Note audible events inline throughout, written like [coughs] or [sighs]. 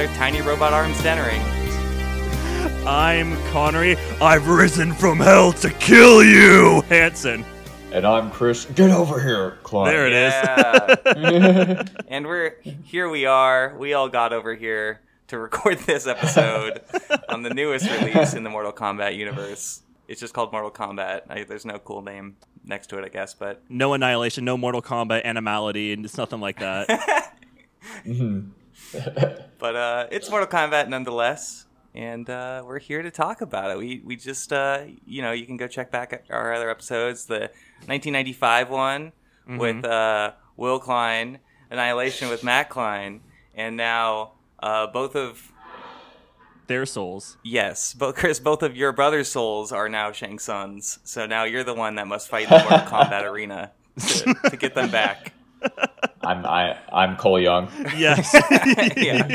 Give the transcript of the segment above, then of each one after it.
Tyler, Tiny Robot Arms Dennering. I'm Konnery. I've risen from hell to kill you, Hanson. And I'm Chris. Get over here, Klein. There it is. Yeah. [laughs] and we're here. We are. We all got over here to record this episode [laughs] on the newest release in the Mortal Kombat universe. It's just called Mortal Kombat. I, there's no cool name next to it, I guess, but No annihilation, no Mortal Kombat animality, and it's nothing like that. [laughs] Mm-hmm. [laughs] but uh, it's Mortal Kombat nonetheless, and uh, we're here to talk about it. We we just uh, you know you can go check back our other episodes, the 1995 one with uh, Will Klein, Annihilation with Matt Klein, and now uh, both of Their souls. yes, both Chris, both of your brother's souls are now Shang Tsung's. So now you're the one that must fight in the Mortal [laughs] Kombat arena to, to get them back. I'm I, I'm Cole Young. Yes. [laughs] yeah.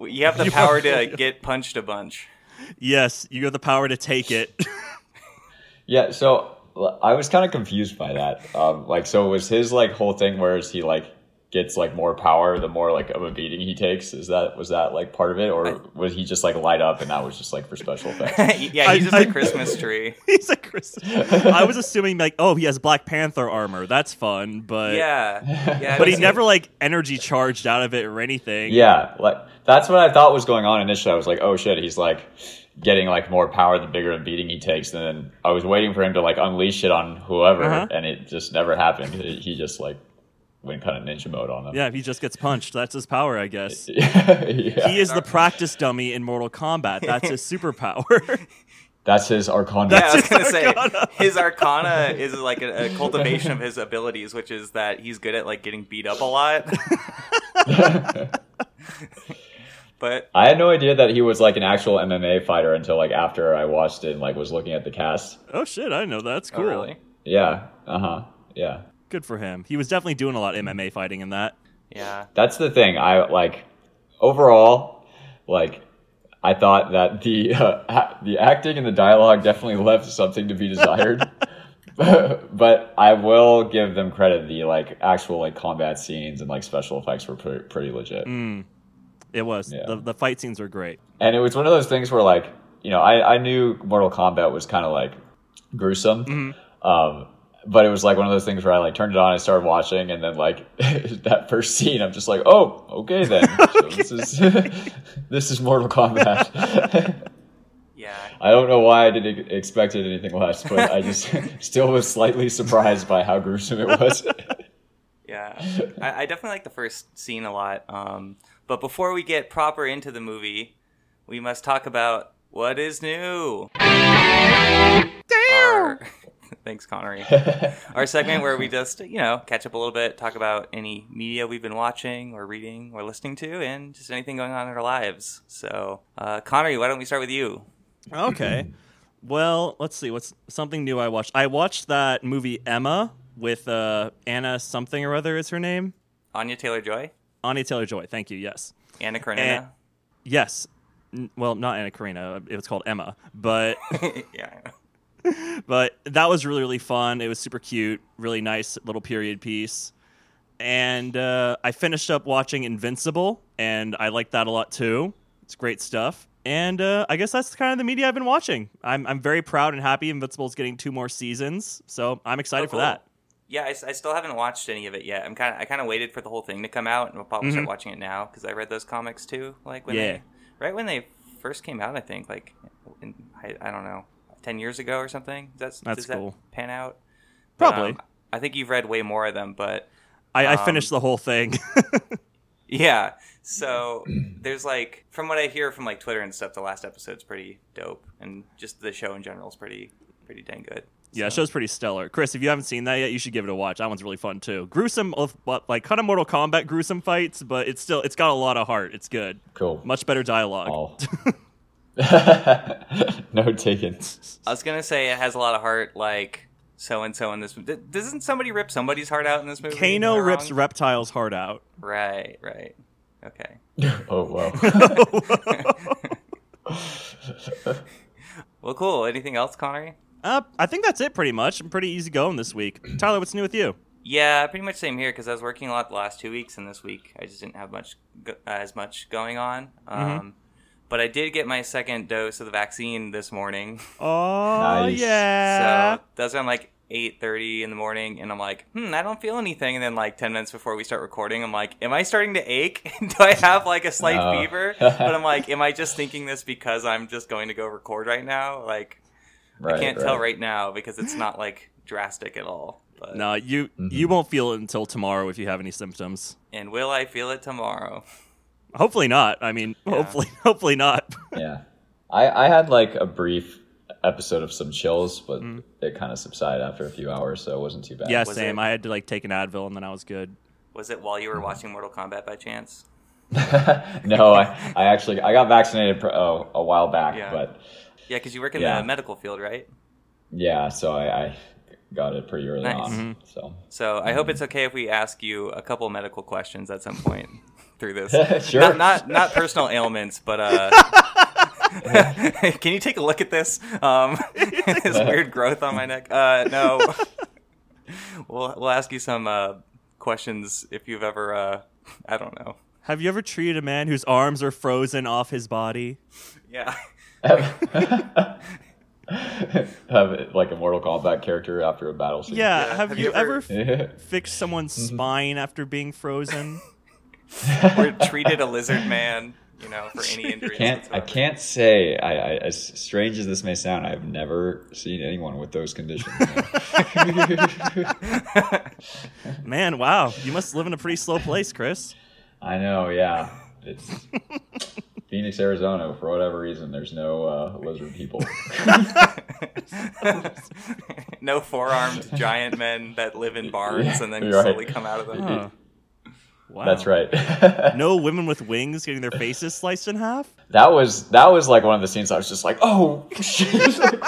You have the power to get punched a bunch. yes, you have the power to take it. [laughs] Yeah, so I was kind of confused by that. Um, like, so was his like whole thing where is he like gets like more power the more like of a beating he takes? Is that was that like part of it, or was he just like light up and that was just like for special effects? [laughs] yeah, he's just I- a Christmas tree. [laughs] He's a Chris. [laughs] I was assuming like, oh, he has Black Panther armor. That's fun, but Yeah, yeah. but he never like energy charged out of it or anything. yeah, like that's what I thought was going on initially. I was like, oh shit, he's like getting like more power the bigger the beating he takes. And then I was waiting for him to like unleash it on whoever, Uh-huh. and it just never happened. He he just like went kind of ninja mode on them. Yeah, if he just gets punched, that's his power, I guess. [laughs] yeah. He is the practice dummy in Mortal Kombat. That's his [laughs] superpower. [laughs] That's his Arcana. Yeah, I was gonna say his arcana is like a, a cultivation of his abilities, which is that he's good at like getting beat up a lot. but I had no idea that he was like an actual MMA fighter until like after I watched it and like was looking at the cast. oh shit, I know that's oh, cool. really, Yeah. Uh huh. Yeah. Good for him. He was definitely doing a lot of MMA fighting in that. yeah, That's the thing. I like overall, like I thought that the [laughs] uh, a- the acting and the dialogue definitely [laughs] left something to be desired. [laughs] but I will give them credit. The like actual like combat scenes and like special effects were pretty, pretty legit. It was. Yeah. The, the fight scenes were great. And it was one of those things where like you know I I knew Mortal Kombat was kind of like gruesome. Um, but it was like one of those things where I like turned it on and started watching, and then like [laughs] that first scene, I'm just like, oh, okay then. [laughs] So this is [laughs] this is Mortal Kombat. yeah. I don't know why I didn't expect it anything less, but I just still was slightly surprised by how gruesome it was. Yeah, I, I definitely like the first scene a lot. Um, but before we get proper into the movie, we must talk about what is new. Our- [laughs] thanks, Konnery. [laughs] Our segment where we just, you know, catch up a little bit, talk about any media we've been watching or reading or listening to, and just anything going on in our lives. So, uh, Konnery, why don't we start with you? Okay. well, let's see. What's something new I watched? I watched that movie Emma with uh, Anna something or other is her name. Anya Taylor Joy, Anya Taylor Joy. Thank you. Yes. Anna Karenina. Yes. N- Well, not Anna Karina. It was called Emma, but [laughs] yeah, I know. [laughs] but that was really really fun. It was super cute, really nice little period piece. And uh, I finished up watching Invincible, and I liked that a lot too. It's great stuff. And uh, I guess that's kind of the media I've been watching. I'm I'm very proud and happy Invincible's getting two more seasons, so I'm excited Oh, for cool. that. Yeah, I still haven't watched any of it yet. I'm kind of I kind of waited for the whole thing to come out, and I'll probably start watching it now because I read those comics too. Like when Mm-hmm. Yeah. they, right when they first came out, I think like in, I, I don't know, ten years ago or something. That's That's does that pan out? But, Probably. um, I think you've read way more of them, but I, I um, finished the whole thing. [laughs] yeah. So there's like from what I hear from like Twitter and stuff, the last episode's pretty dope, and just the show in general is pretty pretty dang good. yeah, the So- show's pretty stellar. Chris, if you haven't seen that yet, you should give it a watch. That one's really fun too. Gruesome, of- what like kind of Mortal Kombat gruesome fights, but it's still it's got a lot of heart. It's good. cool. Much better dialogue. Oh. [laughs] [laughs] no taken. I was gonna say it has a lot of heart, like so and so in this. movie. Doesn't somebody rip somebody's heart out in this movie? Am Kano rips wrong? Reptile's heart out. Right, right. Okay. [laughs] Oh wow. [laughs] Well, cool. Anything else, Konnery? Uh, I think that's it pretty much. I'm pretty easy going this week. Tyler, what's new with you? Yeah, pretty much same here because I was working a lot the last two weeks, and this week I just didn't have much go- as much going on. Um, But I did get my second dose of the vaccine this morning, [laughs] Oh Nice. yeah. so that's around like eight thirty in the morning, and I'm like, hmm, I don't feel anything. And then like ten minutes before we start recording, I'm like, am I starting to ache? [laughs] Do I have like a slight No. fever? [laughs] But I'm like, am I just thinking this because I'm just going to go record right now? Like, I can't tell right now because it's not like drastic at all. But, no, you Mm-hmm. you won't feel it until tomorrow if you have any symptoms. And will I feel it tomorrow? Hopefully not. I mean, hopefully [laughs] hopefully not. Yeah, I I had like a brief episode of some chills, but mm. it kind of subsided after a few hours, so it wasn't too bad. yeah, Was same. it- I had to like take an Advil and then I was good. Was it while you were watching Mortal Kombat by chance? [laughs] no, I I actually I got vaccinated pr- oh, a while back, Yeah. but Yeah, because you work in Yeah. the medical field, right? yeah, so I, I got it pretty early Nice. on. Mm-hmm. So So I hope mm-hmm. it's okay if we ask you a couple medical questions at some point through this. [laughs] Sure. Not not, not personal ailments, but uh, [laughs] can you take a look at this? Um, [laughs] this weird growth on my neck. Uh, no. we'll we'll ask you some uh, questions if you've ever. Uh, I don't know. Have you ever treated a man whose arms are frozen off his body? Yeah. have like a Mortal Kombat character after a battle scene. Yeah. Yeah, Have, have you, you ever, ever- f- fixed someone's Mm-hmm. spine after being frozen? [laughs] Or [laughs] treated a lizard man, you know, for any injuries. can't I can't say I, I as strange as this may sound, I've never seen anyone with those conditions. [laughs] Man, wow. You must live in a pretty slow place, Chris. I know, yeah. It's Phoenix, Arizona. For whatever reason, there's no uh, lizard people. no four-armed giant men that live in barns and then Right. slowly come out of them. Huh. Wow. That's right. [laughs] No women with wings getting their faces sliced in half? That was that was like one of the scenes I was just like, oh, shit. [laughs]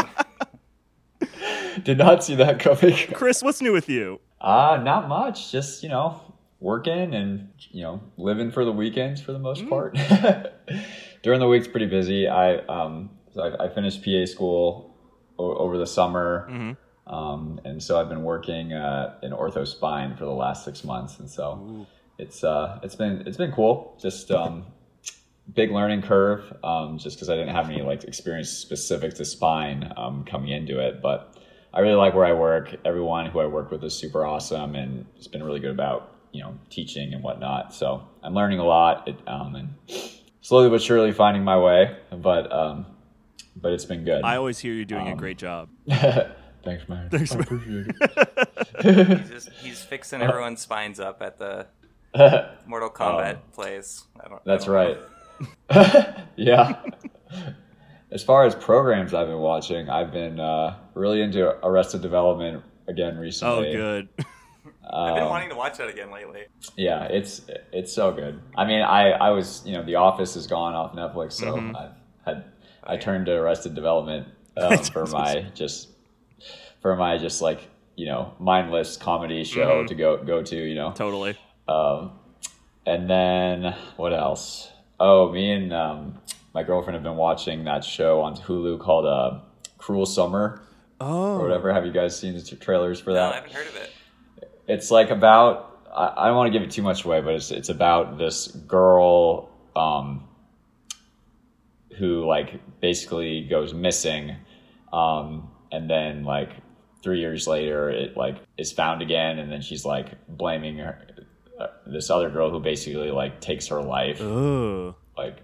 Did not see that coming. Chris, what's new with you? Uh, not much. Just, you know, working and, you know, living for the weekends for the most part. [laughs] During the week's pretty busy. I, um, so I, I finished PA school o- over the summer. Um, and so I've been working, uh, in ortho spine for the last six months. And so it's, uh, it's been, it's been cool. Just, um, big learning curve, um, just because I didn't have any like experience specific to spine um, coming into it. But I really like where I work. Everyone who I work with is super awesome, and it's been really good about you know teaching and whatnot. So I'm learning a lot, it, um, and slowly but surely finding my way. But um, but it's been good. I always hear you doing a Um, great job. [laughs] Thanks, man. Thanks, I man. appreciate it. [laughs] He's, just, he's [laughs] fixing everyone's spines up at the [laughs] Mortal Kombat plays. I don't, I Um, That's don't right. [laughs] yeah. [laughs] As far as programs I've been watching, I've been uh, really into Arrested Development again recently. Oh, good. I've been Um, wanting to watch that again lately. Yeah, it's it's so good. I mean, I I was you know The Office is gone off Netflix, so Mm-hmm. I've had I turned to Arrested Development um, for my just for my just like you know mindless comedy show Mm-hmm. to go go to you know Totally. Um, and then what else? Oh, me and um, my girlfriend have been watching that show on Hulu called uh, "Cruel Summer" Oh. or whatever. Have you guys seen the trailers for No, that? I haven't heard of it. it's like about I, I don't want to give it too much away, but it's it's about this girl um, who like basically goes missing, um, and then like three years later it like is found again, and then she's like blaming her, this other girl who basically like takes her life. Oh. like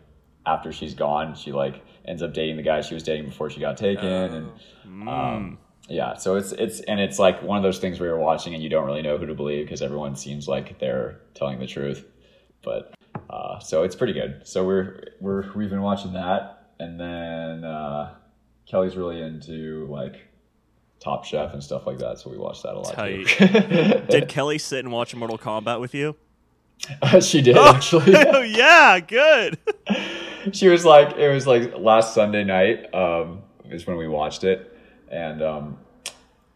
after she's gone she like ends up dating the guy she was dating before she got taken and um, yeah so it's it's and it's like one of those things where you're watching and you don't really know who to believe because everyone seems like they're telling the truth but uh, so it's pretty good. So we're we're we've been watching that and then uh, kelly's really into like top chef and stuff like that so we watched that a lot too [laughs] Did Kelly sit and watch Mortal Kombat with you? [laughs] she did [laughs] actually oh, yeah, good. she was like it was like last sunday night um is when we watched it and um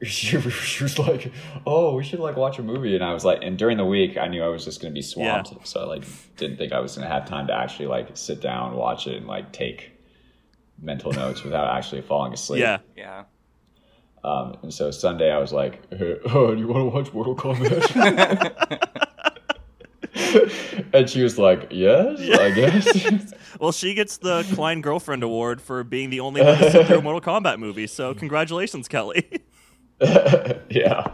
she, she was like oh we should like watch a movie and i was like and during the week i knew i was just going to be swamped so i like didn't think i was going to have time to actually like sit down watch it and like take mental notes without actually falling asleep Yeah. Yeah. Um, and so Sunday I was like, hey, [laughs] oh, do you want to watch Mortal Kombat? [laughs] and she was like, yes, I guess. [laughs] Well, she gets the Klein Girlfriend Award for being the only one to sit through a Mortal Kombat movie. So congratulations, Kelly. yeah.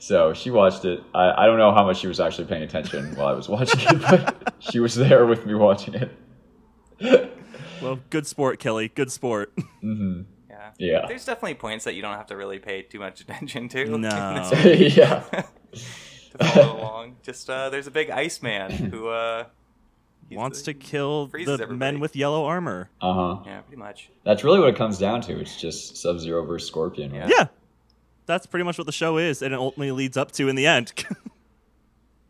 So she watched it. I, I don't know how much she was actually paying attention while I was watching it, but she was there with me watching it. Well, good sport, Kelly. Good sport. Yeah. Yeah. There's definitely points that you don't have to really pay too much attention to. [laughs] No. [laughs] [laughs] yeah. to follow along. Just uh, there's a big Iceman who uh, Wants the- to kill the everybody. men with yellow armor. Uh huh. Yeah, pretty much. That's really what it comes down to. It's just Sub Zero versus Scorpion. Right? Yeah. That's pretty much what the show is, and it ultimately leads up to in the end.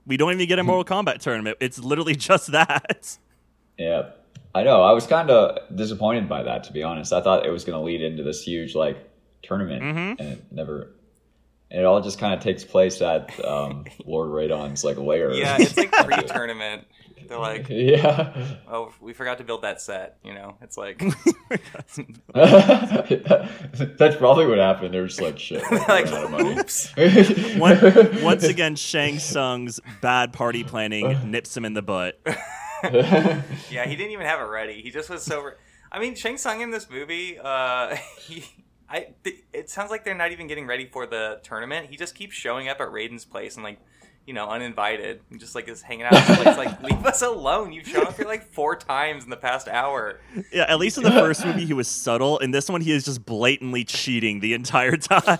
we don't even get a Mortal Kombat tournament. It's literally just that. Yeah. I know. I was kind of disappointed by that, to be honest. I thought it was going to lead into this huge like tournament, Mhm. and it never. And it all just kind of takes place at um, [laughs] Lord Raiden's like lair. Yeah, it's like [laughs] pre-tournament. They're like, yeah. oh, we forgot to build that set. You know, it's like, [laughs] That's probably what happened. They're just like shit. like, out of money. oops. One, once again, Shang Tsung's bad party planning nips him in the butt. [laughs] Yeah, he didn't even have it ready. He just was so. Re- I mean, Shang Tsung in this movie, uh, [laughs] he, I, th- it sounds like they're not even getting ready for the tournament. He just keeps showing up at Raiden's place and like, you know, uninvited, and just like is hanging out. It's like, like, leave us alone. You've shown up here like four times in the past hour. Yeah, at least in the first movie he was subtle. In this one, he is just blatantly cheating the entire time.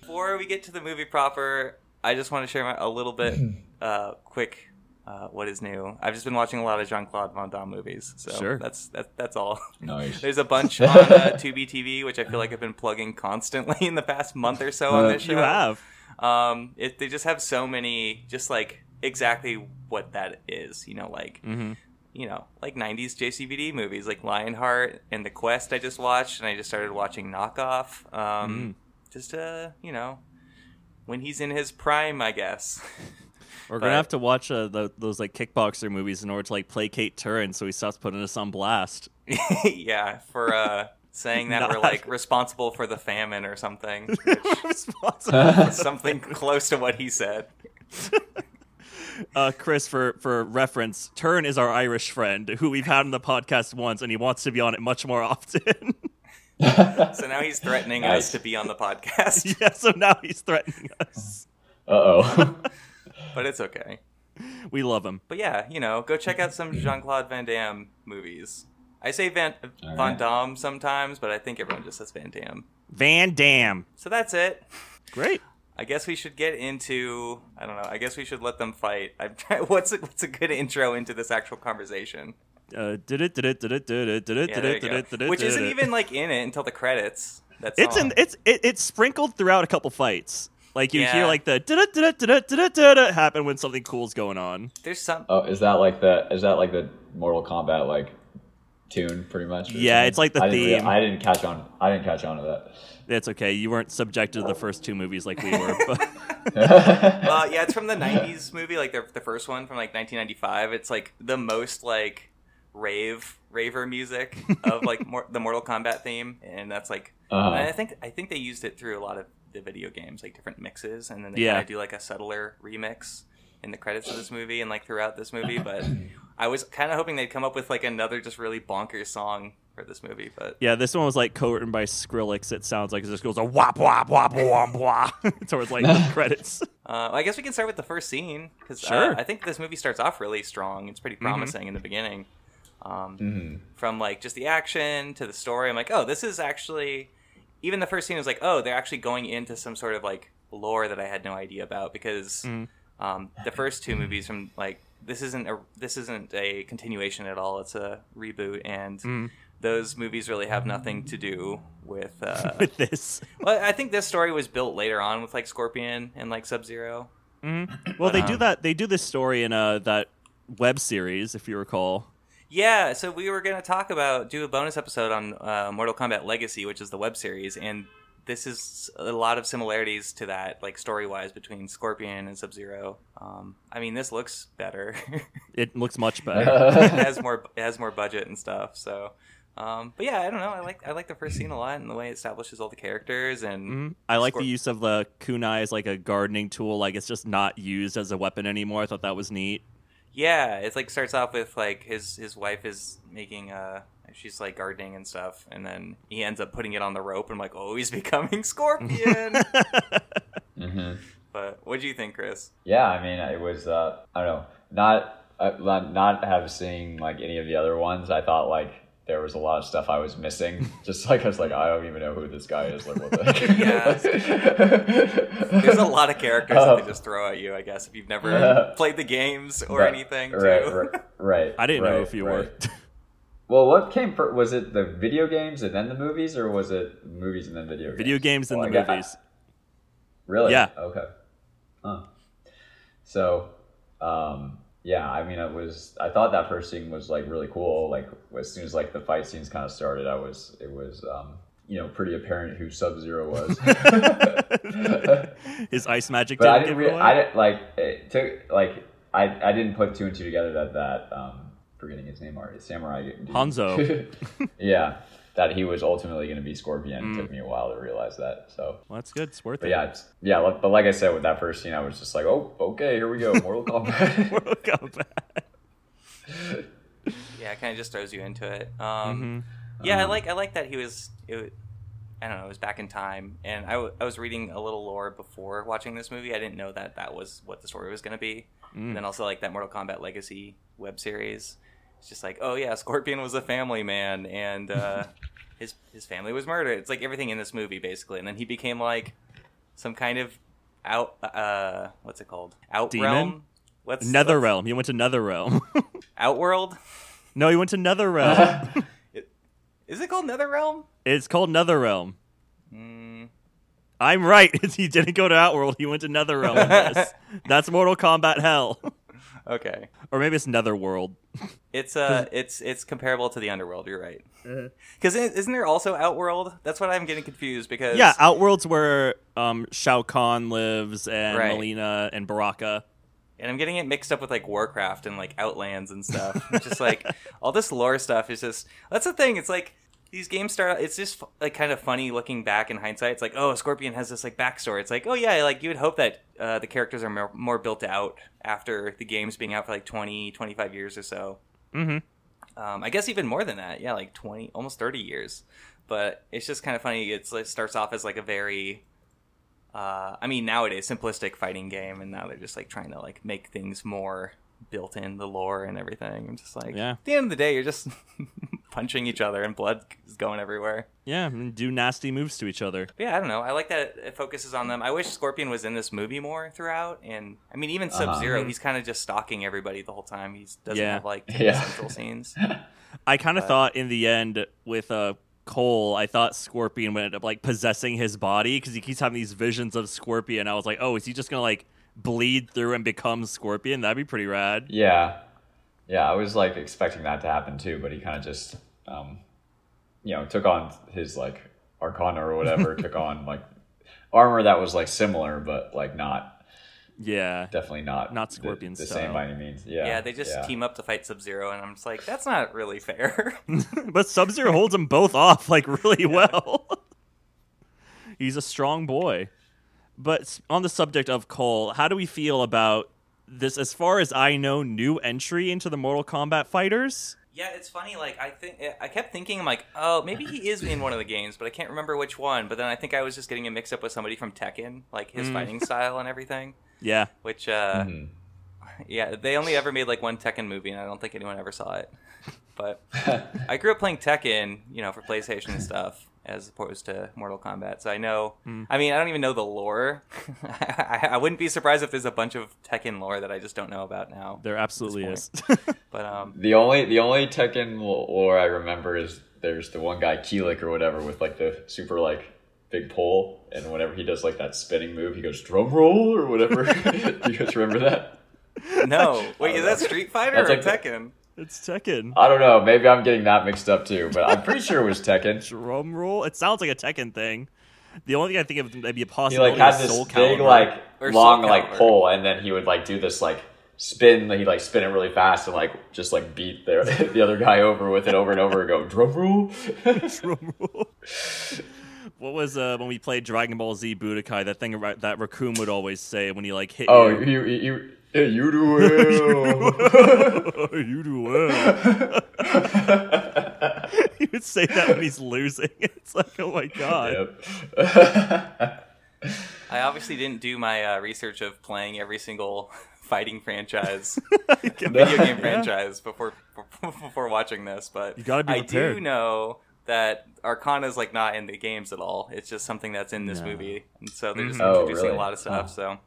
Before we get to the movie proper, I just want to share my, a little bit, uh, quick. Uh, what is new? I've just been watching a lot of Jean Claude Van Damme movies, so Sure. that's that, that's all. Nice. [laughs] There's a bunch [laughs] on uh, Tubi TV, which I feel like I've been plugging constantly [laughs] in the past month or so on Uh, this show. you have. Um, it, they just have so many, just like exactly what that is. You know, like hmm you know, like '90s JCVD movies, like Lionheart and The Quest. I just watched, and I just started watching Knockoff. Um, Just uh, you know, when he's in his prime, I guess. We're gonna have to watch uh, tho- those like kickboxer movies in order to like placate Turin, so he stops putting us on blast. [laughs] yeah, for uh, saying that we're like [laughs] responsible for the famine or something. [laughs] Responsible. something close to what he said. uh, Chris, for for reference, Turin is our Irish friend who we've had on the podcast once, and he wants to be on it much more often. So now he's threatening Nice. us to be on the podcast, yeah, so now he's threatening us. Uh oh. But it's okay. We love him. But yeah, you know, go check out some Jean Claude Van Damme movies. I say Van All Van right. Damme sometimes, but I think everyone just says Van Damme. Van Dam. So that's it. Great. I guess we should get into. I don't know. I guess we should let them fight. [laughs] I'm try- what's a, what's a good intro into this actual conversation? Uh, did it? Did it? Did it? Did it? Did it? Yeah, Did it? Did it? Did it? Which isn't even like in it until the credits. That's It's in. It's it, it's sprinkled throughout a couple fights. Like you Yeah. hear like the did it did it did it did it did it happen when something cool's going on. There's some. oh, is that like the is that like the Mortal Kombat like tune pretty much? or Yeah, something? it's like the I didn't rea- theme. I didn't catch on. I didn't catch on to that. It's okay. You weren't subjected to the first two movies like we were. But [laughs] Uh, yeah, it's from the '90s movie, like the the first one from like 1995. It's like the most like rave raver music of like [laughs] mor- the Mortal Kombat theme, and that's like. Uh-huh. and I think I think they used it through a lot of the video games, like different mixes, and then they Yeah. kind of do like a subtler remix in the credits of this movie and like throughout this movie. But I was kind of hoping they'd come up with like another just really bonkers song for this movie, but yeah, this one was like co-written by Skrillex. It sounds like it just goes a wop wop wop wop wop [laughs] towards like the [laughs] credits. Uh, I guess we can start with the first scene because Sure. uh, I think this movie starts off really strong. It's pretty promising in the beginning. Um, Mhm. From like just the action to the story, I'm like, oh, this is actually. Even the first scene was like, oh, they're actually going into some sort of like lore that I had no idea about because Mhm. um, the first two movies from like this isn't a this isn't a continuation at all. It's a reboot, and Mm. those movies really have nothing to do with. Uh, [laughs] with this. well, I think this story was built later on with like Scorpion and like Sub Zero. Mhm. Well, they do um, that. They do this story in uh, that web series, if you recall. Yeah, so we were going to talk about do a bonus episode on uh, Mortal Kombat Legacy, which is the web series, and this is a lot of similarities to that, like story wise, between Scorpion and Sub Zero. Um, I mean, this looks better. [laughs] It looks much better. it has [laughs] more it has more budget and stuff. So, Um, but yeah, I don't know. I like I like the first scene a lot and the way it establishes all the characters and Mhm. I like Scorp- the use of the kunai as like a gardening tool. Like it's just not used as a weapon anymore. I thought that was neat. Yeah, it's like starts off with like his his wife is making uh she's like gardening and stuff, and then he ends up putting it on the rope and I'm like, oh, he's [laughs] becoming Scorpion. [laughs] hmm but what do you think, Chris? Yeah, I mean, it was uh, I don't know, not uh, not not have seen like any of the other ones. I thought like there was a lot of stuff I was missing. [laughs] Just like I was like, I don't even know who this guy is. Like, what the [laughs] heck? There's a lot of characters that Oh. they just throw at you, I guess, if you've never played the games or Right, anything. Too. Right, right, right. [laughs] I didn't know if you right. were. Well, what came first? Was it the video games and then the movies, or was it movies and then video games? Video games and Well, the I got- movies. Really? Yeah. Okay. Huh. So, um, yeah, I mean, it was. I thought that first scene was like really cool. Like as soon as like the fight scenes kind of started, I was. It was. Um, you know, pretty apparent who Sub Zero was. [laughs] [laughs] His ice magic but I didn't didn't. give Re- I didn't like. It took like. I I didn't put two and two together that that um forgetting his name already Samurai dude. Hanzo. [laughs] yeah, that he was ultimately going to be Scorpion. Mm. It took me a while to realize that. So. well, that's good. It's worth But it. yeah, it's, yeah, like- but like I said with that first scene, I was just like, oh, okay, here we go, Mortal [laughs] Kombat. Mortal Kombat. Yeah, it kind of just throws you into it. Um, Mhm. Yeah, I Um, like I like that he was. It, I don't know. It was back in time, and I, w- I was reading a little lore before watching this movie. I didn't know that that was what the story was going to be. Mm. And then also like that Mortal Kombat Legacy web series. It's just like, oh yeah, Scorpion was a family man, and uh, [laughs] his his family was murdered. It's like everything in this movie basically. And then he became like some kind of out. Uh, what's it called? Out Demon? realm. What's Nether realm. He went to Nether realm. [laughs] Outworld. no, he went to Nether [laughs] realm. Is it called Nether realm? it's called Nether realm. Mm, I'm right. he didn't go to Outworld. He went to Nether realm. That's Mortal Kombat Hell, okay. or maybe it's Netherworld. It's uh, it's it's comparable to the underworld. You're right. Uh-huh. Because isn't there also Outworld? That's what I'm getting confused because Yeah, Outworld's where um, Shao Kahn lives and Right. Mileena and Baraka. and I'm getting it mixed up with like Warcraft and like Outlands and stuff. [laughs] Just like all this lore stuff is just that's the thing. It's like these games start. It's just like kind of funny looking back in hindsight. It's like oh, Scorpion has this like backstory. It's like oh yeah, like you would hope that uh, the characters are more, more built out after the games being out for like 20, 25 years or so. Mm-hmm. um, I guess even more than that. Yeah, like twenty, almost thirty years. But it's just kind of funny. It's like starts off as like a very, uh, I mean, nowadays simplistic fighting game, and now they're just like trying to like make things more built in the lore and everything. I'm just like, Yeah. At the end of the day, you're just [laughs] punching each other, and blood is going everywhere. Yeah, and do nasty moves to each other. But yeah, I don't know. I like that it focuses on them. I wish Scorpion was in this movie more throughout. And I mean, even Sub Zero Uh-huh. he's kind of just stalking everybody the whole time. He doesn't Yeah. have like [laughs] Yeah. central scenes. [laughs] I kind of thought in the end with uh, Cole, I thought Scorpion would end up like possessing his body because he keeps having these visions of Scorpion. I was like, oh, is he just gonna like bleed through and become Scorpion? That'd be pretty rad. yeah, yeah, I was like expecting that to happen too, but he kind of just, um, you know, took on his like Arcana or whatever, [laughs] took on like armor that was like similar, but like not Yeah, definitely not Not the- Scorpion the, style. same by any means. Yeah, Yeah, they just yeah. team up to fight Sub Zero, and I'm just like, that's not really fair. [laughs] but Sub Zero holds them both off like really well. [laughs] He's a strong boy. But on the subject of Cole, how do we feel about this? As far as I know, new entry into the Mortal Kombat fighters. Yeah, it's funny. Like I think I kept thinking, I'm like, oh, maybe he is in one of the games, but I can't remember which one. But then I think I was just getting a mix up with somebody from Tekken, like his Mm. fighting style and everything. Yeah, Which, uh, Mhm. yeah, they only ever made like one Tekken movie, and I don't think anyone ever saw it. But [laughs] I grew up playing Tekken, you know, for PlayStation and stuff, as opposed to Mortal Kombat. So I know. I mean, I don't even know the lore. [laughs] I, I wouldn't be surprised if there's a bunch of Tekken lore that I just don't know about now. there absolutely is. [laughs] But um, The only the only Tekken lore I remember is there's the one guy Kilik or whatever with like the super like big pole, and whenever he does like that spinning move, he goes drum roll or whatever. [laughs] Do you guys remember that? no, wait, is that Street Fighter That's or like the- Tekken? It's Tekken. I don't know. Maybe I'm getting that mixed up too, but I'm pretty sure it was Tekken. [laughs] Drum roll. It sounds like a Tekken thing. The only thing I think of maybe a He possibility like had this big like Or long like Calibur. pole, and then he would like do this like spin. He like spin it really fast and like just like beat the [laughs] the other guy over with it over and over and go drum roll. [laughs] Drum roll. What was uh, when we played Dragon Ball Z Budokai? That thing about- that Raccoon would always say when he like hit oh, you. you you you, you do [laughs] well. you do well. [laughs] he would say that when he's losing. [laughs] It's like, oh my god. yep. I obviously didn't do my uh, research of playing every single fighting franchise, video game franchise before before watching this, but You gotta be I do know that Arcana is like not in the games at all. It's just something that's in this No. movie, and so they're just Mhm. Oh, introducing really? a lot of stuff. Huh. So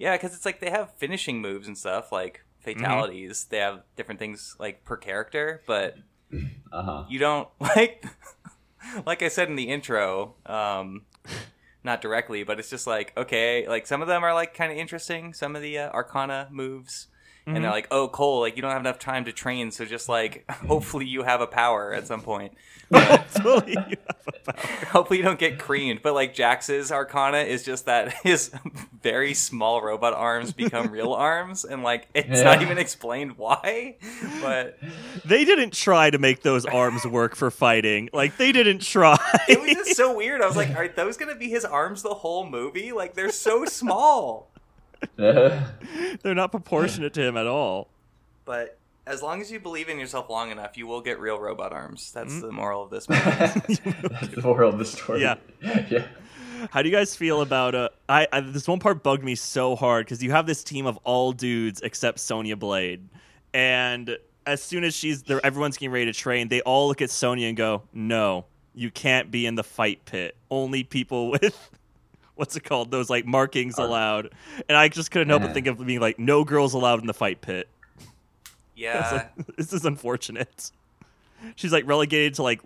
yeah, because it's like they have finishing moves and stuff like fatalities. They have different things like per character, but Uh huh. you don't [laughs] like like I said in the intro, um not directly, but it's just like okay, like some of them are like kind of interesting, some of the uh, arcana moves. And they're mm-hmm. like, "Oh, Cole, like you don't have enough time to train, so just like [laughs] mm-hmm. hopefully you have a power at some point. [laughs] Totally, [laughs] you have a power. hopefully you don't get creamed." But like Jax's arcana is just that his very small robot arms become real arms, and like it's not even explained why. But They didn't try to make those arms work for fighting. Like they didn't try. it was just so weird. I was like, are those gonna be his arms the whole movie? Like they're so small. [laughs] They're not proportionate to him at all. But as long as you believe in yourself long enough, you will get real robot arms. That's Mm-hmm. the moral of this [laughs] movie. [laughs] the moral of the story. Yeah. yeah. How do you guys feel about uh I, I this one part bugged me so hard because you have this team of all dudes except Sonya Blade. And as soon as she's there everyone's getting ready to train, they all look at Sonya and go, No, you can't be in the fight pit. Only people with what's it called? Those like markings Ar- allowed. And I just couldn't help but think of being like, no girls allowed in the fight pit. Yeah. like, [laughs] this is unfortunate. She's like relegated to like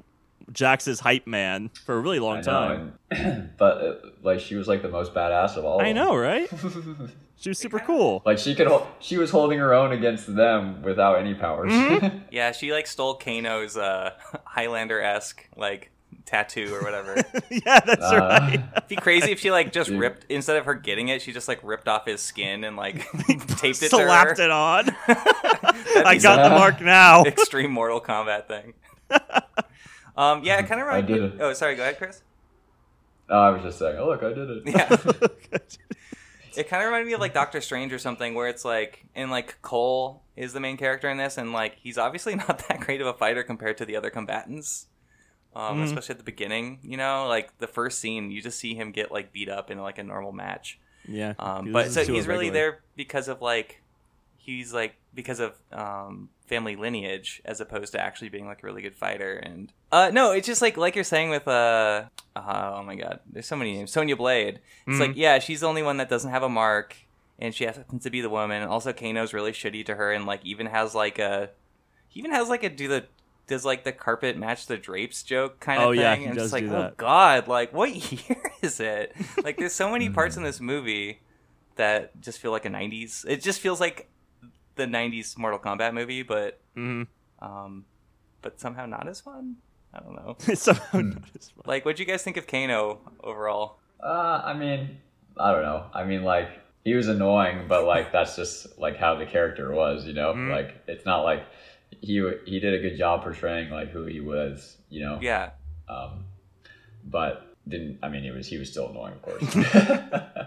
Jax's hype man for a really long I time. know, and, [clears throat] but uh, like she was like the most badass of all. I of know, right? [laughs] She was super cool. like she could, hol- she was holding her own against them without any powers. Mm-hmm. [laughs] Yeah, she like stole Kano's uh, Highlander esque like tattoo or whatever. [laughs] Yeah, that's Uh, right. be crazy if she like just Dude. ripped instead of her getting it, she just like ripped off his skin and like [laughs] [laughs] taped it Slapped to her. it on. I be got the mark now. extreme Mortal Kombat thing. um, yeah, it kind of I did it. Oh, sorry. Go ahead, Chris. oh, I was just saying, oh look, I did it. Yeah. It kind of reminded me of like Doctor Strange or something, where it's like, and like Cole is the main character in this, and like he's obviously not that great of a fighter compared to the other combatants, um, Mhm. especially at the beginning. You know, like the first scene, you just see him get like beat up in like a normal match. yeah. Um, but so he's really there because of like he's like because of um, family lineage as opposed to actually being like a really good fighter. And uh, no, it's just like like you're saying with uh, uh oh my god, there's so many names. Sonya Blade. It's Mhm. like yeah, she's the only one that doesn't have a mark, and she happens to be the woman. And also, Kano's really shitty to her, and like even has like a he even has like a do the. Does like the carpet match the drapes joke kind of Oh, thing? yeah, he and does it's like, do oh god, like what [laughs] year is it? Like there's so many parts in Mm-hmm. this movie that just feel like a 90s it just feels like the 90s mortal kombat movie but Mhm. um but somehow not as fun i don't know It's [laughs] somehow not as fun. like what'd you guys think of kano overall Uh, I mean, I don't know. I mean, like he was annoying, but like that's just like how the character was, you know. Mhm. Like it's not like he he did a good job portraying like who he was, you know. yeah Um, but didn't I mean he was he was still annoying, of course. [laughs] [laughs]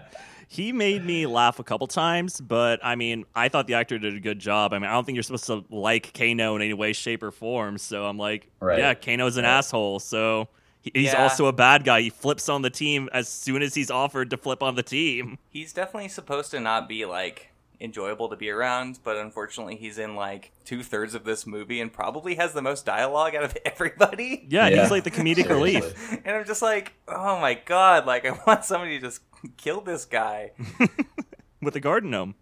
He made me laugh a couple times, but I mean, I thought the actor did a good job. I mean, I don't think you're supposed to like Kano in any way, shape, or form. So I'm like, Right. yeah, Kano's an Right. asshole. So he's Yeah. also a bad guy. He flips on the team as soon as he's offered to flip on the team. he's definitely supposed to not be like enjoyable to be around but unfortunately he's in like two-thirds of this movie and probably has the most dialogue out of [laughs] everybody Yeah, Yeah. he's like the comedic [laughs] relief. and i'm just like oh my god like [laughs] i want somebody to just kill this guy with a garden gnome.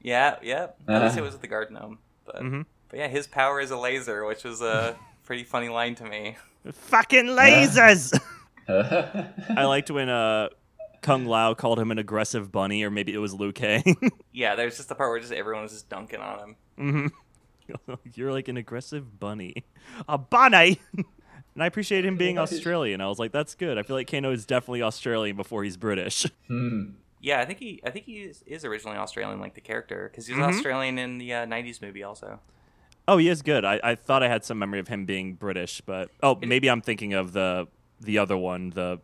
Yeah, yeah. At least it was with the garden gnome. But, Mhm. but yeah, his power is a laser, which was a pretty funny line to me. Fucking lasers! yeah. I liked when uh, Kung Lao called him an aggressive bunny, or maybe it was Liu Kang. [laughs] Yeah, there's just the part where just everyone was just dunking on him. hmm [laughs] You're like an aggressive bunny. A bunny! [laughs] and I appreciate him being Australian. I was like, that's good. I feel like Kano is definitely Australian before he's British. Hmm. Yeah, I think he I think he is, is originally Australian, like the character, because he was Mhm. Australian in the uh, '90s movie also. Oh, he is good. I, I thought I had some memory of him being British, but oh, maybe I'm thinking of the the other one, the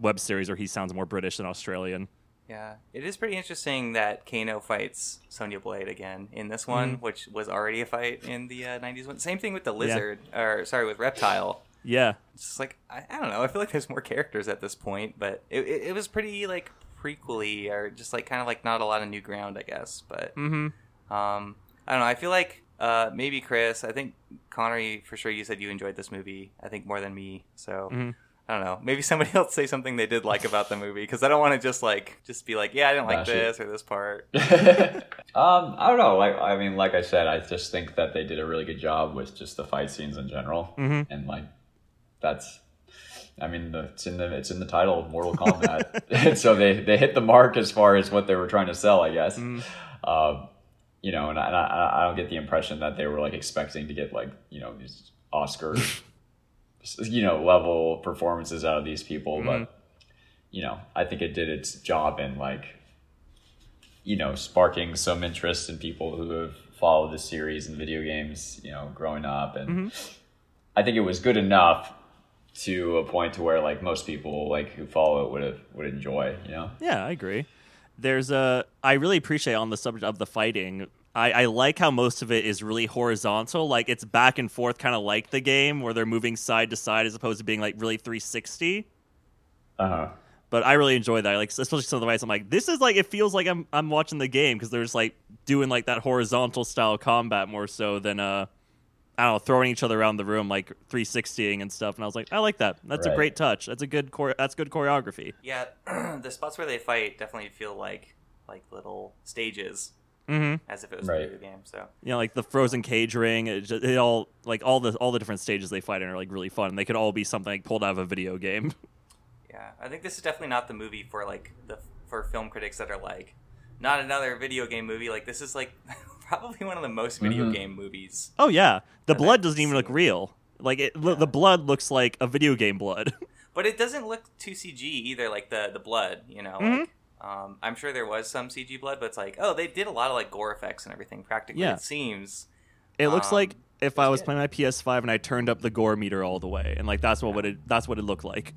web series where he sounds more British than Australian. Yeah, it is pretty interesting that Kano fights Sonya Blade again in this one, Mm-hmm. which was already a fight in the uh, '90s one. Same thing with the lizard, or sorry, with Reptile. Yeah, It's just like I, I don't know. I feel like there's more characters at this point, but it, it, it was pretty like prequely, or just like kind of like not a lot of new ground, I guess. But mm-hmm. um, I don't know. I feel like uh, maybe Chris. I think Konnery for sure. You said you enjoyed this movie. I think more than me. So Mhm. I don't know. Maybe somebody [laughs] else say something they did like about the movie because I don't want to just like just be like, yeah, I didn't like this or this part. [laughs] um, I don't know. Like, I mean, like I said, I just think that they did a really good job with just the fight scenes in general, Mhm. and like that's. I mean, the, it's in the it's in the title, of Mortal Kombat. [laughs] so they they hit the mark as far as what they were trying to sell, I guess. Um, you know, and I, and I I don't get the impression that they were like expecting to get like you know these Oscar, you know, level performances out of these people, mm-hmm. but you know, I think it did its job in like you know, sparking some interest in people who have followed the series and video games, you know, growing up. And mm-hmm. I think it was good enough to a point to where like most people like who follow it would have would enjoy, you know. Yeah, I agree. There's a. I really appreciate on the subject of the fighting. I, I like how most of it is really horizontal, like it's back and forth, kind of like the game where they're moving side to side as opposed to being like really 360. Uh huh. But I really enjoy that, like especially some of the fights. I'm like, this is like it feels like I'm I'm watching the game because they're just like doing like that horizontal style combat more so than uh I don't know throwing each other around the room like 360ing and stuff. And I was like, I like that. That's a great touch. That's a good chore- that's good choreography. Yeah, [clears throat] the spots where they fight definitely feel like like little stages, Mm-hmm. as if it was Right. a video game. So you know, like the frozen cage ring. It, just, it all like all the all the different stages they fight in are like really fun. They could all be something like pulled out of a video game. [laughs] yeah, I think this is definitely not the movie for like the for film critics that are like not another video game movie. Like this is like [laughs] probably one of the most video Mhm. game movies. oh yeah, the blood doesn't even look real. Like it, the blood looks like a video game blood. [laughs] But it doesn't look too CG either, like the the blood. You know, Mhm. like um, I'm sure there was some CG blood, but it's like oh, they did a lot of like gore effects and everything. Practically, Yeah. it seems. It looks Um, like if I was good. playing my PS5 and I turned up the gore meter all the way, and like that's what would it that's what it looked like.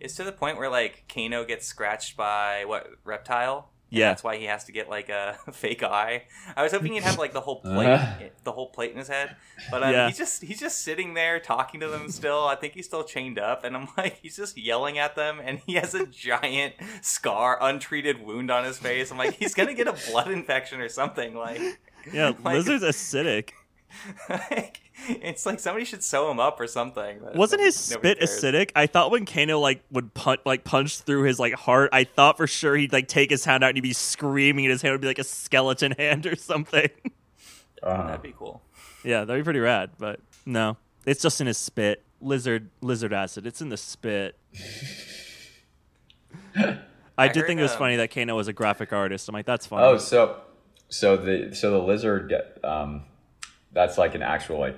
It's to the point where like Kano gets scratched by what reptile. Yeah. that's why he has to get like a [laughs] fake eye. I was hoping he'd have like the whole plate, Uh-huh. the whole plate in his head, but um, Yeah. he's just he's just sitting there talking to them still. I think he's still chained up, and I'm [laughs] like, he's just yelling at them, and he has a giant scar, untreated wound on his face. I'm like, he's gonna get a blood [laughs] infection or something. Like, Yeah, Like- Lizard's acidic. [laughs] like, it's like somebody should sew him up or something. Wasn't his spit cares. acidic? I thought when Kano like would punch like punch through his like heart, I thought for sure he'd like take his hand out and he'd be screaming, and his hand would be like a skeleton [laughs] hand or something. Uh-huh. That'd be cool. yeah, that'd be pretty rad. But no, it's just in his spit. Lizard lizard acid. It's in the spit. [laughs] I, I did heard, think it was um, funny that Kano was a graphic artist. I'm like, that's funny. Oh, so so the so the lizard um, that's like an actual like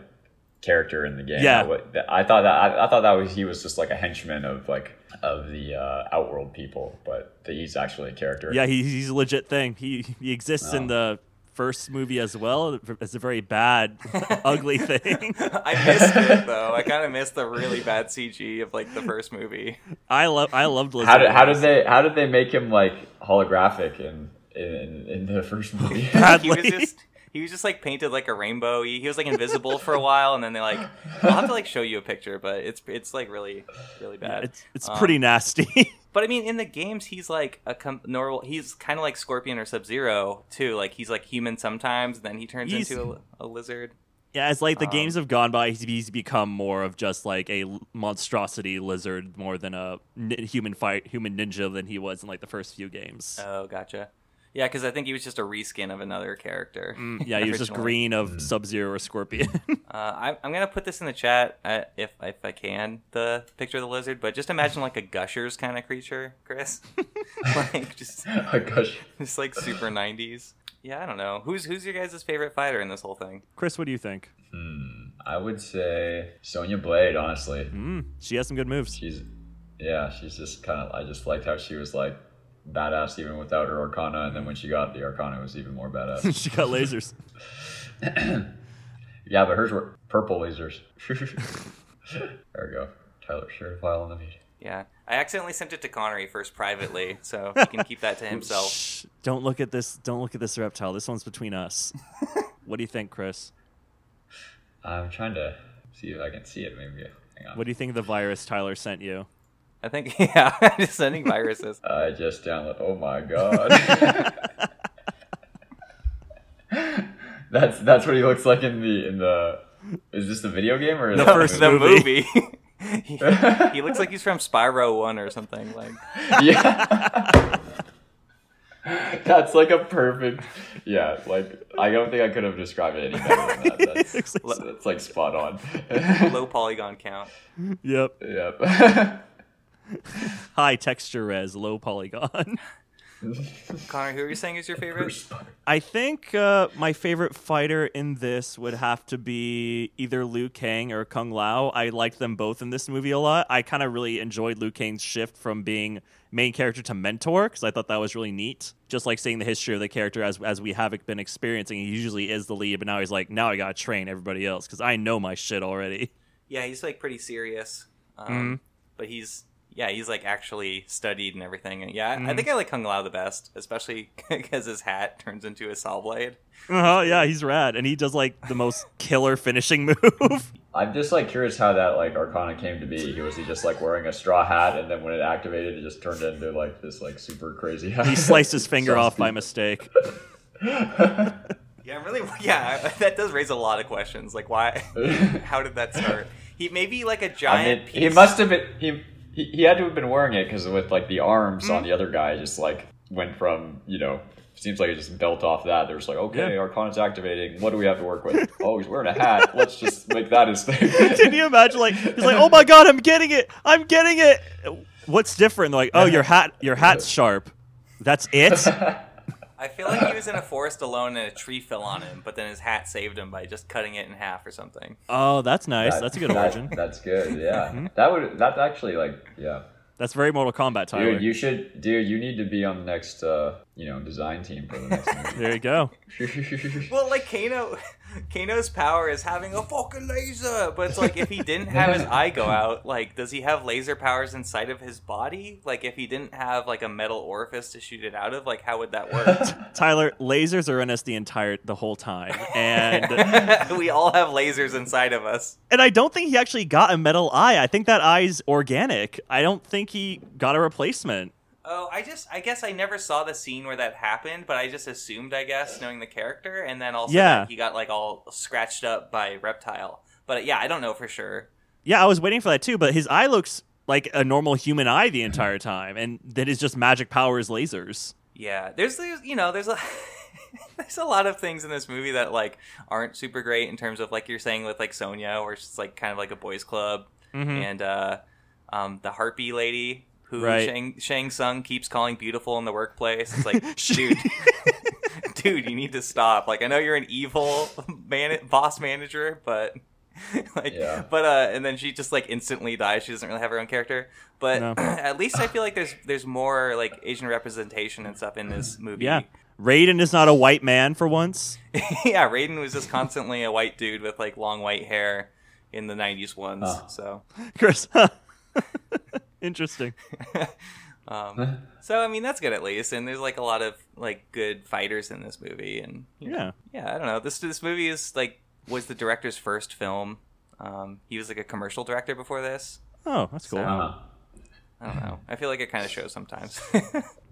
character in the game. Yeah. I, I thought that I, I thought that was he was just like a henchman of like of the uh, Outworld people, but that he's actually a character. Yeah, he, he's a legit thing. He he exists in Oh. the first movie as well as a very bad, [laughs] ugly thing. I missed it though. I kind of missed the really bad CG of like the first movie. I love I loved Lizard. How did how did they how did they make him like holographic in in, in the first movie? [laughs] he Badly. was just he was just like painted like a rainbow. He, he was like invisible for a while, and then they like I'll have to like show you a picture, but it's it's like really really bad. It's it's Um, pretty nasty. [laughs] But I mean, in the games, he's like a com- normal. He's kind of like Scorpion or Sub Zero too. Like he's like human sometimes, and then he turns He's- into a, a lizard. yeah, as like the Um, games have gone by, he's, he's become more of just like a monstrosity lizard more than a human fight human ninja than he was in like the first few games. Oh, gotcha. Yeah, because I think he was just a reskin of another character. Mm, yeah, he was just green of Sub Zero or Scorpion. [laughs] Uh, I, I'm gonna put this in the chat uh, if if I can the picture of the lizard, but just imagine like a Gushers kind of creature, Chris. [laughs] like just [laughs] oh gosh. just like super 90s. Yeah, I don't know. Who's who's your guys' favorite fighter in this whole thing? Chris, what do you think? Hmm. I would say Sonya Blade. Honestly, Mm, she has some good moves. she's yeah, she's just kind of. I just liked how she was like badass even without her Arcana, and then when she got the Arcana, it was even more badass. [laughs] she got lasers. [clears throat] yeah, but hers were purple lasers. [laughs] there we go. Tyler shared a file on the meeting. Yeah, I accidentally sent it to Konnery first privately, so [laughs] he can keep that to himself. Shh, don't look at this. Don't look at this reptile. This one's between us. what do you think, Chris? I'm trying to see if I can see it. Maybe. Hang on. What do you think of the virus Tyler sent you? I think [laughs] yeah, I'm [laughs] just sending viruses. [laughs] I just download. Oh my god. that's that's what he looks like in the in the. Is this the video game or The is it first the movie. movie. he, he looks like he's from Spyro One or something. Like yeah. That's like a perfect, yeah. Like I don't think I could have described it any better than that. That's, that's like spot on. low polygon count. Yep. yep. [laughs] High texture res, low polygon. [laughs] Connor, who are you saying is your favorite? I think uh, my favorite fighter in this would have to be either Liu Kang or Kung Lao. I liked them both in this movie a lot. I kind of really enjoyed Liu Kang's shift from being main character to mentor because I thought that was really neat. Just like seeing the history of the character as as we have been experiencing. He usually is the lead, but now he's like, now I gotta train everybody else because I know my shit already. Yeah, he's like pretty serious. Um, Mm-hmm. But he's yeah, he's like actually studied and everything. And yeah, I- I Mm-hmm. think I like Kung Lao the best, especially [laughs] because his hat turns into a saw blade. Uh-huh, yeah, he's rad, and he does like the most [laughs] killer finishing move. [laughs] I'm just like curious how that like Arcana came to be. He was he just like wearing a straw hat, and then when it activated, it just turned into like this like super crazy. Hat. he sliced his finger off by mistake. Yeah, I'm really yeah. That does raise a lot of questions. Like, why? how did that start? He maybe like a giant mean, piece. he must have been he, he he had to have been wearing it because with like the arms Mm-hmm. on the other guy, just like went from you know. Seems like it just built off that. There's like, okay, Yeah. Arcana's activating. What do we have to work with? Oh, he's wearing a hat. Let's just [laughs] make that his thing. Can you imagine? Like he's like, "Oh my god, I'm getting it! I'm getting it!" What's different? They're like, "Oh, [laughs] your hat, your hat's sharp. That's it." [laughs] I feel like he was in a forest alone and a tree fell on him, but then his hat saved him by just cutting it in half or something. Oh, that's nice. That- That's a good that- origin. That's good. Yeah, Mm-hmm. that would that's actually like yeah. That's very Mortal Kombat, Tyler. Dude, you should, dude. You need to be on the next, uh, you know, design team for the next [laughs] there you go. [laughs] Well, like Kano, Kano's power is having a fucking laser, but it's like if he didn't [laughs] have his eye go out, like does he have laser powers inside of his body? Like if he didn't have like a metal orifice to shoot it out of, like how would that work? [laughs] Tyler, lasers are in us the entire the whole time, and [laughs] we all have lasers inside of us. and I don't think he actually got a metal eye. I think that eye's organic. I don't think he got a replacement. Oh, I just I guess I never saw the scene where that happened, but I just assumed, I guess, knowing the character, and then also Yeah. he got like all scratched up by reptile. But yeah, I don't know for sure. Yeah, I was waiting for that too, but his eye looks like a normal human eye the entire [laughs] time, and that is just magic powers lasers. Yeah, there's, there's you know there's a [laughs] there's a lot of things in this movie that like aren't super great in terms of like you're saying with like Sonya, where she's like kind of like a boys' club, and uh, um, the harpy lady who Right. Shang, Shang Tsung keeps calling beautiful in the workplace. It's like, [laughs] dude, [laughs] dude, you need to stop. Like I know you're an evil [laughs] man boss manager, but. like Yeah. but uh and then she just like instantly dies she doesn't really have her own character but No. [clears throat] at least i feel like there's there's more like asian representation and stuff in this [clears throat] movie Yeah, Raiden is not a white man for once. yeah raiden was just constantly a white dude with like long white hair in the 90s ones Huh. so Chris, interesting. [laughs] um so i mean that's good at least and there's like a lot of like good fighters in this movie and you know, Yeah. yeah i don't know this this movie is like was the director's first film um he was like a commercial director before this Oh, that's cool. So- Uh-huh. i don't know i feel like it kind of shows sometimes [laughs]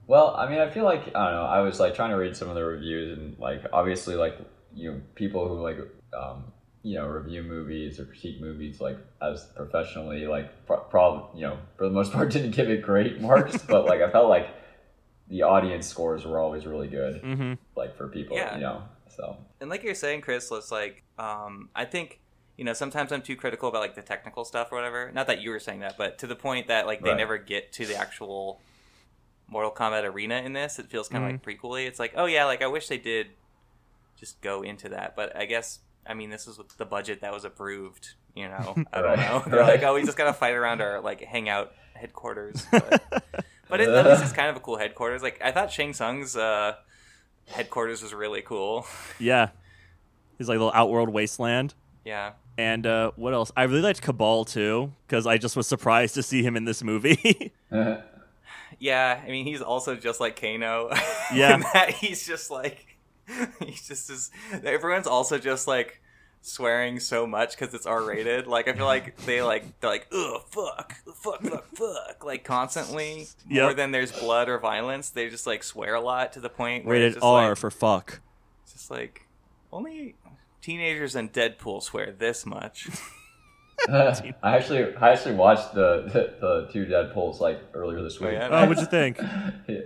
Well, I mean, I feel like I don't know. I was like trying to read some of the reviews, and like obviously, like you know, people who like um, you know review movies or critique movies like as professionally, like pro- prob you know for the most [laughs] part didn't give it great [laughs] marks, but like I felt like the audience scores were always really good, mm-hmm. like for people, Yeah. you know. So and like you're saying chris it's like um i think you know sometimes i'm too critical about like the technical stuff or whatever not that you were saying that but to the point that like they Right. never get to the actual mortal kombat arena in this it feels kind of Mhm. like prequely it's like oh yeah like i wish they did just go into that but i guess i mean this is the budget that was approved you know [laughs] i don't know [laughs] they're like oh we just gotta fight around our like hangout headquarters [laughs] but, But it, at least it's kind of a cool headquarters. Like I thought Shang Tsung's uh, headquarters was really cool. Yeah, he's like a little outworld wasteland. yeah. And uh, what else? I really liked Kabal too because I just was surprised to see him in this movie. Yeah, I mean he's also just like Kano. Yeah. he's just like [laughs] he's just as everyone's also just like swearing so much because it's R rated. Like I feel like [laughs] they like they're like ugh fuck fuck fuck fuck like constantly more Yep. than there's blood or violence. They just like swear a lot to the point where Rated just R like, for fuck. it's just like only teenagers and Deadpool swear this much. [laughs] Uh, I actually, I actually watched the, the the two Deadpool's like earlier this oh, week. yeah? Oh, what'd you think? yeah.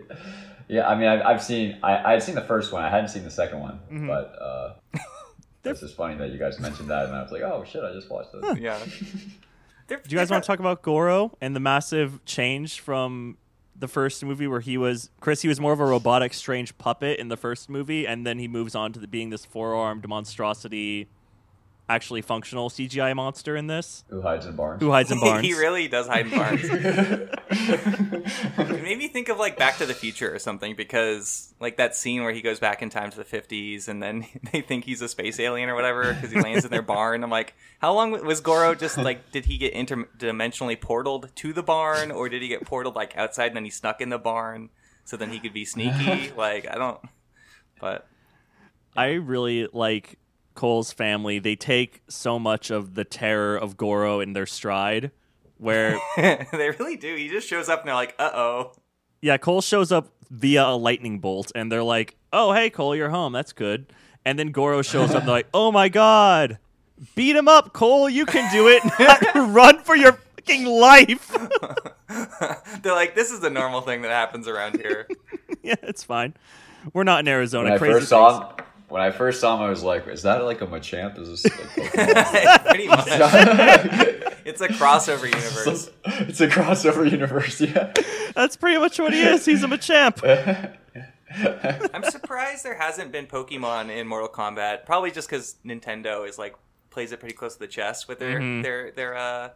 Yeah, I mean, I've, I've seen, I, I had seen the first one. I hadn't seen the second one, Mm-hmm. but uh, [laughs] it's just funny that you guys mentioned that, and I was like, oh shit, I just watched this. yeah. [laughs] Do you guys want to talk about Goro and the massive change from the first movie where he was Chris? He was more of a robotic, strange puppet in the first movie, and then he moves on to the, being this four-armed monstrosity, actually functional CGI monster in this. Who hides in barns? Who hides in [laughs] barns? he really does hide in barns. [laughs] it made me think of like Back to the Future or something because like that scene where he goes back in time to the 50s and then [laughs] they think he's a space alien or whatever because he lands in their barn. I'm like, how long was Goro just like, did he get interdimensionally portaled to the barn or did he get portaled like outside and then he snuck in the barn so then he could be sneaky? like, I don't, but I really like Cole's family. They take so much of the terror of Goro in their stride. Where [laughs] they really do. He just shows up and they're like, uh oh. yeah, Cole shows up via a lightning bolt, and they're like, "Oh, hey, Cole, you're home. That's good." And then Goro shows up, and they're like, "Oh my god, beat him up, Cole! You can do it! [laughs] Run for your fucking life!" [laughs] They're like, this is the normal thing that happens around here. yeah, it's fine. We're not in Arizona. when I Crazy first saw things- him, when I first saw him, I was like, is that like a Machamp? Is this like [laughs] Pokemon? Pretty [laughs] much. it's a crossover universe. [laughs] it's a crossover universe, yeah. That's pretty much what he is. He's a Machamp. I'm surprised there hasn't been Pokemon in Mortal Kombat. Probably just because Nintendo is like plays it pretty close to the chest with their their their uh,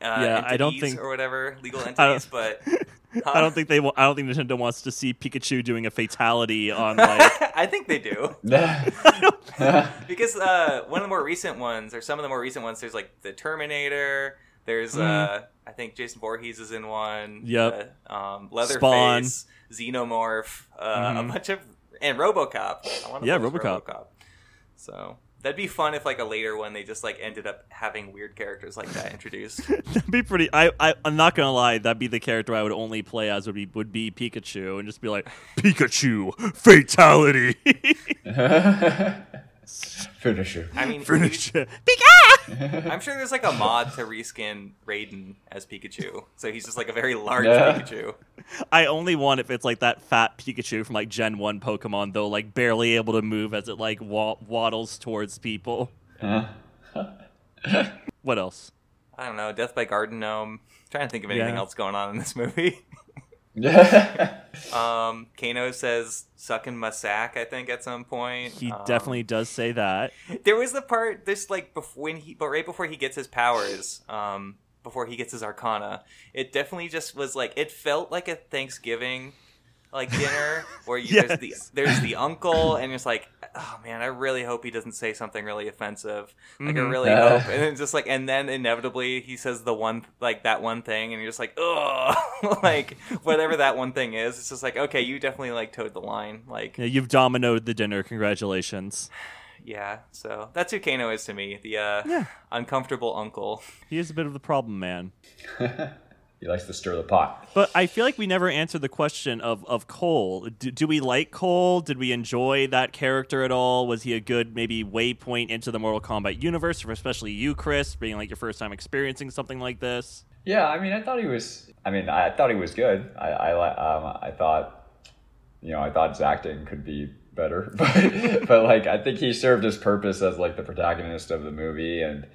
uh Mm-hmm. Yeah, I don't think- or whatever legal [laughs] I don't- entities. But [laughs] I don't think they. wa- I don't think Nintendo wants to see Pikachu doing a fatality [laughs] on like. I think they do because uh, one of the more recent ones, or some of the more recent ones, there's like the Terminator. There's uh, I think Jason Voorhees is in one. Mm-hmm. Yep. Uh, um, Leatherface, Xenomorph, uh, a bunch of and RoboCop. I wanna Yeah, RoboCop. RoboCop. So that'd be fun if like a later one they just like ended up having weird characters like that introduced. [laughs] That'd be pretty. I, I I'm not gonna lie. That'd be the character I would only play as would be would be Pikachu and just be like Pikachu fatality. [laughs] [laughs] Finisher. I mean, [laughs] Finish [laughs] [laughs] it. I'm sure there's like a mod to reskin Raiden as Pikachu, so he's just like a very large Yeah. Pikachu. I only want if it's like that fat Pikachu from like Gen One Pokemon though, like barely able to move as it like wa- waddles towards people. What else? I don't know, Death by Garden Gnome. trying to think of anything Yeah. else going on in this movie. Yeah. [laughs] Um, Kano says "sucking my sack." I think at some point He Um, definitely does say that. There was the part this like before when he, but right before he gets his powers, um, before he gets his Arcana, it definitely just was like it felt like a Thanksgiving like dinner where you, there's the there's the [laughs] uncle and it's like oh man I really hope he doesn't say something really offensive like I Mhm. really Yeah. hope and then just like and then inevitably he says the one like that one thing and you're just like oh [laughs] like whatever that one thing is it's just like okay you definitely like towed the line like Yeah, you've dominoed the dinner. Congratulations. yeah, so that's who Kano is to me, the uh, Yeah. uncomfortable uncle. He is a bit of the problem man. [laughs] he likes to stir the pot. But I feel like we never answered the question of, of Cole. Do, do we like Cole? Did we enjoy that character at all? Was he a good maybe waypoint into the Mortal Kombat universe, or especially you, Chris, being like your first time experiencing something like this? Yeah, I mean, I thought he was. I mean, I thought he was good. I, I, um, I thought, you know, I thought his acting could be better, [laughs] but, but like, I think he served his purpose as like the protagonist of the movie, and,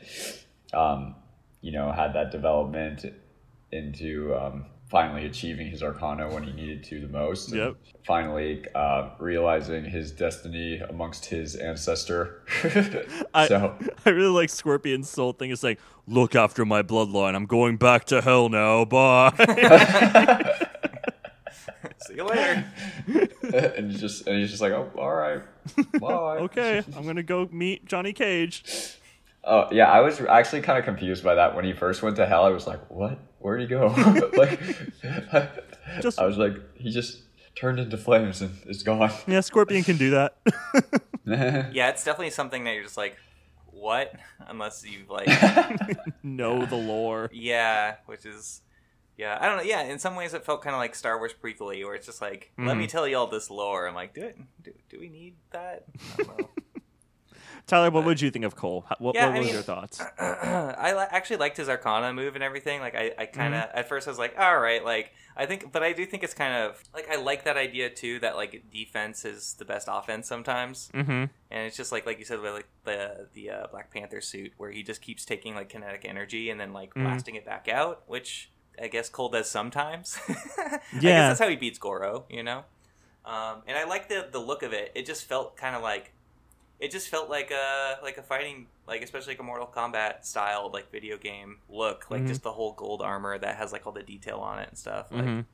um, you know, had that development into um, finally achieving his Arcana when he needed to the most. and Yep. Finally, uh, realizing his destiny amongst his ancestor. [laughs] I, so [laughs] I really like Scorpion's soul thing. It's like, look after my bloodline. I'm going back to hell now. Bye. [laughs] See you later. and he's just and he's just like, oh, all right, bye. Okay, I'm gonna go meet Johnny Cage. Oh yeah, I was actually kind of confused by that when he first went to hell. I was like, what? Where'd he go? [laughs] like, [laughs] Just- I was like, he just turned into flames and is gone. Yeah, Scorpion can do that. [laughs] Yeah, it's definitely something that you're just like, what? Unless you like, know the lore. yeah, which is, yeah, I don't know. Yeah, in some ways it felt kind of like Star Wars prequel where it's just like, let me mm-hmm. tell you all this lore. I'm like, do it? Do, do we need that? I don't know. Tyler, what would you think of Cole? What, Yeah, what I was mean- your [clears throat] thoughts? I li- actually liked his Arcana move and everything. Like, I, I kind of at first I was like, all right, like I think, but I do think it's kind of like I like that idea too. That like defense is the best offense sometimes, Mm-hmm. and it's just like like you said with like the the uh, Black Panther suit where he just keeps taking like kinetic energy and then like blasting it back out, which I guess Cole does sometimes. [laughs] I guess Yeah. that's how he beats Goro, you know. Um, and I like the the look of it. It just felt kind of like it just felt like a like a fighting like especially like a Mortal Kombat style like video game look like Mhm. just the whole gold armor that has like all the detail on it and stuff like Mhm.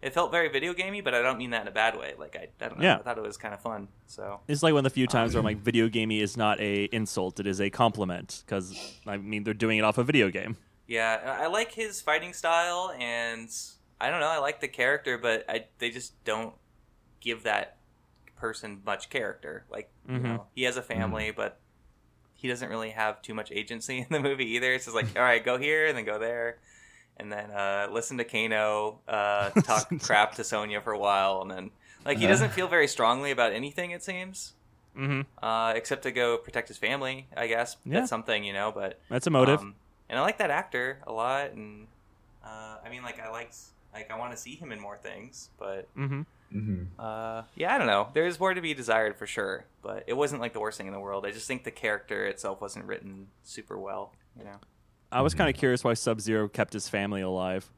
it felt very video gamey but I don't mean that in a bad way like I, I don't know Yeah. I thought it was kind of fun so It's like one of the few times where I'm like, video gamey is not a insult; it is a compliment. Because I mean, they're doing it off a video game. yeah I like his fighting style and I don't know I like the character but I they just don't give that person much character like you Mhm. know he has a family but he doesn't really have too much agency [laughs] in the movie either. It's just like, [laughs] all right, go here and then go there, and then uh, listen to Kano uh, [laughs] talk crap to Sonya for a while, and then like he doesn't feel very strongly about anything. It seems, Mm-hmm. uh, except to go protect his family. I guess Yeah. that's something, you know. But That's a motive. um, and I like that actor a lot, and uh, I mean, like I liked, like I want to see him in more things, but mm-hmm. Hmm uh, yeah, I don't know. There's more to be desired for sure, but it wasn't like the worst thing in the world. I just think the character itself wasn't written super well. You know. I was kind of curious why Sub Zero kept his family alive.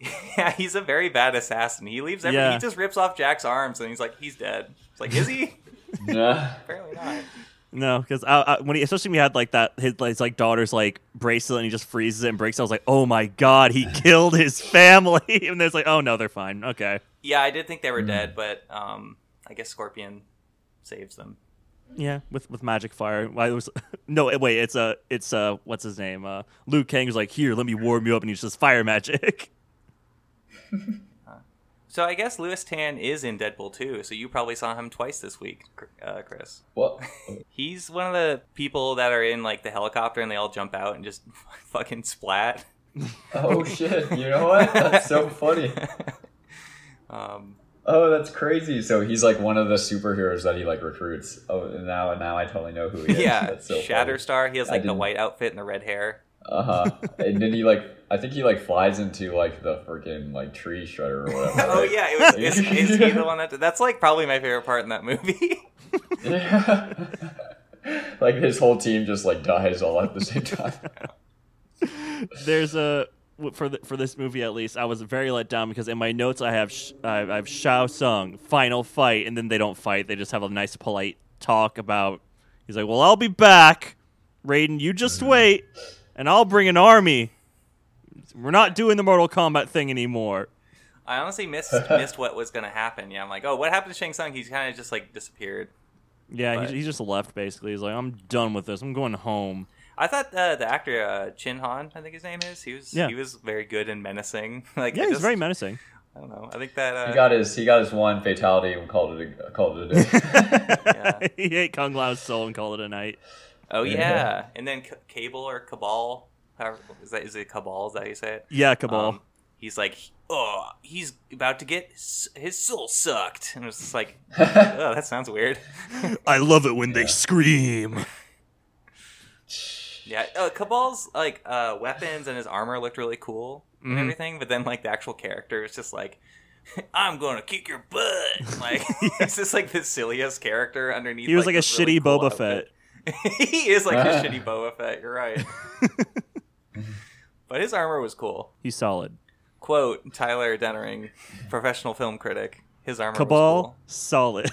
[laughs] yeah, he's a very bad assassin. He leaves every. Yeah. He just rips off Jack's arms and he's like, he's dead. It's like, is he? [laughs] Yeah. Apparently not. No, because I, I, when he, especially when he had like that his, his like daughter's like bracelet and he just freezes it and breaks it. I was like, oh my god, he [laughs] killed his family. and it's like, oh no, they're fine. Okay. Yeah, I did think they were dead, but um, I guess Scorpion saves them. Yeah, with with magic fire. Why it was [laughs] no wait, it's a it's uh what's his name? Uh Luke Kang Kang's like, here, let me warm you up and he's just fire magic. [laughs] So I guess Lewis Tan is in Deadpool too. So you probably saw him twice this week, uh, Chris. What? [laughs] He's one of the people that are in like the helicopter and they all jump out and just fucking splat. Oh shit! You know what? That's so funny. Um, Oh, that's crazy. So he's like one of the superheroes that he like recruits. Oh, and now now I totally know who he is. [laughs] yeah, [laughs] that's so Shatterstar. He has like the white outfit and the red hair. Uh huh. [laughs] and then he like, I think he like flies into like the freaking like tree shredder or whatever. Oh right? yeah, it was. Is, is he the one that? That's like probably my favorite part in that movie. Yeah. like his whole team just like dies all at the same time. There's a for the, for this movie at least, I was very let down because in my notes I have sh- I have Shao Tsung final fight, and then they don't fight. They just have a nice polite talk about. He's like, "Well, I'll be back, Raiden. You just mm-hmm. wait, and I'll bring an army. We're not doing the Mortal Kombat thing anymore." I honestly missed [laughs] missed what was gonna happen. Yeah, I'm like, oh, what happened to Shang Tsung? He's kind of just like disappeared. Yeah, But- he, he just left basically. He's like, "I'm done with this. I'm going home." I thought uh, the actor uh, Chin Han, I think his name is, he was Yeah. he was very good and menacing. [laughs] like Yeah, I he's very menacing. I don't know. I think that uh, He got his he got his one fatality and called it a, called it a day. [laughs] yeah. [laughs] he ate Kung Lao's soul and called it a night. Oh Yeah. yeah, and then C- Cable or Kabal, however, is that is it Kabal? Is that how you say it? Yeah, Kabal. Um, he's like, oh, he's about to get s- his soul sucked, and it's just like, oh, that sounds weird. I love it when they scream. Yeah, uh, Kabal's like uh, weapons and his armor looked really cool and Mhm. everything, but then like the actual character is just like. [laughs] I'm gonna kick your butt. Like [laughs] he's just like the silliest character underneath. He was like, a this really shitty cool Boba outfit. Fett. [laughs] he is like a shitty Boba Fett. You're right. but his armor was cool. He's solid. Quote Tyler Dennering, professional film critic. His armor Kabal, solid.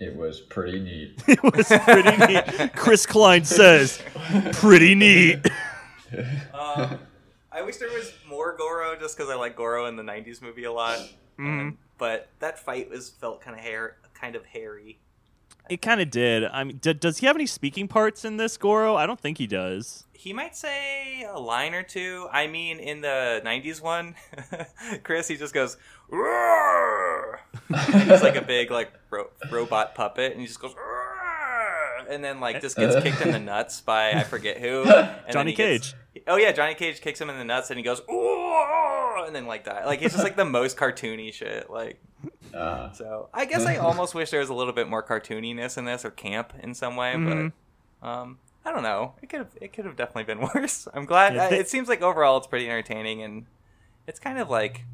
Was it was pretty neat. [laughs] it was pretty neat. Chris Klein says, pretty neat. cool. [laughs] um, I wish there was more Goro, just because I like Goro in the '90s movie a lot. And- but that fight was felt kind of hair, kind of hairy. It kind of did. I mean, d- does he have any speaking parts in this, Goro? I don't think he does. He might say a line or two. I mean, in the '90s one, [laughs] Chris, he just goes, "Roar!" He's like a big like ro- robot puppet, and he just goes, "Roar!" and then like just gets kicked in the nuts by I forget who. [laughs] And then Johnny he gets- Cage. oh yeah, Johnny Cage kicks him in the nuts, and he goes, "Roar!" and then like that. Like it's just like the most cartoony shit. Like Uh, so, I guess I almost wish there was a little bit more cartooniness in this or camp in some way, Mhm. but um, I don't know. It could have it could have definitely been [laughs] worse. I'm glad. Yeah, uh, they- it seems like overall it's pretty entertaining and it's kind of like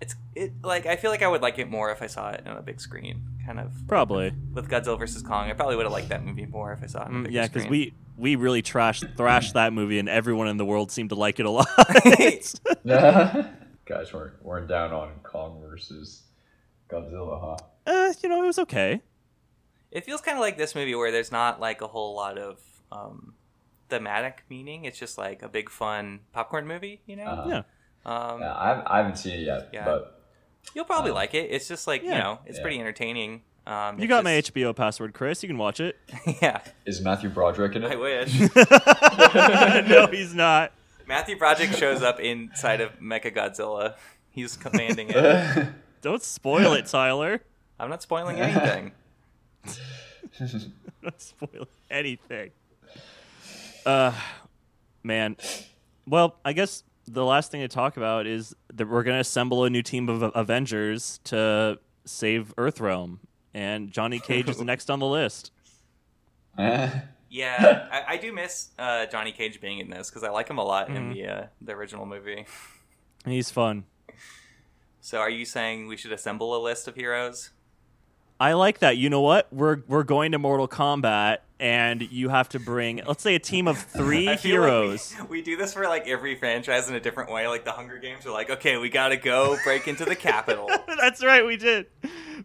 it's it like I feel like I would like it more if I saw it on a big screen. Kind of Probably. with Godzilla versus Kong. I probably would have liked that movie more if I saw it on a Mm, yeah, because we we really trashed thrashed that movie, and everyone in the world seemed to like it a lot. [laughs] [laughs] guys weren't weren't down on Kong versus Godzilla, huh? uh, you know, it was okay. It feels kind of like this movie where there's not like a whole lot of um, thematic meaning. It's just like a big fun popcorn movie, you know. Uh-huh. Yeah. Um, Yeah, I, I haven't seen it yet, Yeah. but You'll probably Um, like it. It's just like you know, it's Yeah. pretty entertaining. Um, You it's got my HBO password, Chris. You can watch it. [laughs] yeah, is Matthew Broderick in it? I wish. [laughs] no, he's not. Matthew Broderick shows up inside of Mecha Godzilla. He's commanding it. [laughs] Don't spoil it, Tyler. I'm not spoiling anything. Don't spoil anything. Uh, man. Well, I guess the last thing to talk about is that we're going to assemble a new team of Avengers to save Earthrealm, and Johnny Cage is [laughs] next on the list. [laughs] Yeah, I, I do miss uh, Johnny Cage being in this because I like him a lot Mm-hmm. in the uh, the original movie. He's fun. So, are you saying we should assemble a list of heroes? I like that. You know what? We're we're going to Mortal Kombat, and you have to bring, let's say, a team of [laughs] three feel like heroes. we, we do this for like every franchise in a different way. Like the Hunger Games, we're like, okay, we gotta go break into the capital. [laughs] That's right, we did.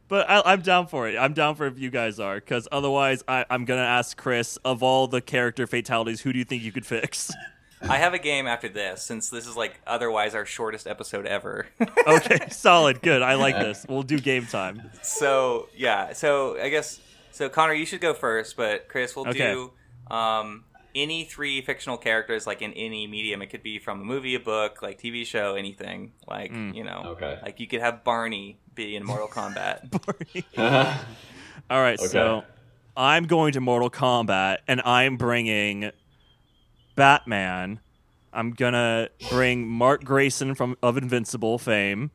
But I, I'm down for it. I'm down for if you guys are, because otherwise, I, I'm gonna ask Chris of all the character fatalities, who do you think you could fix? [laughs] I have a game after this, since this is like otherwise our shortest episode ever. [laughs] okay, solid, good. I like this. We'll do game time. so yeah, so I guess so. Connor, you should go first, but Chris, we'll Okay. do um, any three fictional characters, like in any medium. It could be from a movie, a book, like TV show, anything. Like Mm. you know, Okay. like you could have Barney be in Mortal Kombat. [laughs] Barney. [laughs] All right, Okay. so I'm going to Mortal Kombat, and I'm bringing Batman. I'm gonna bring Mark Grayson from of Invincible fame,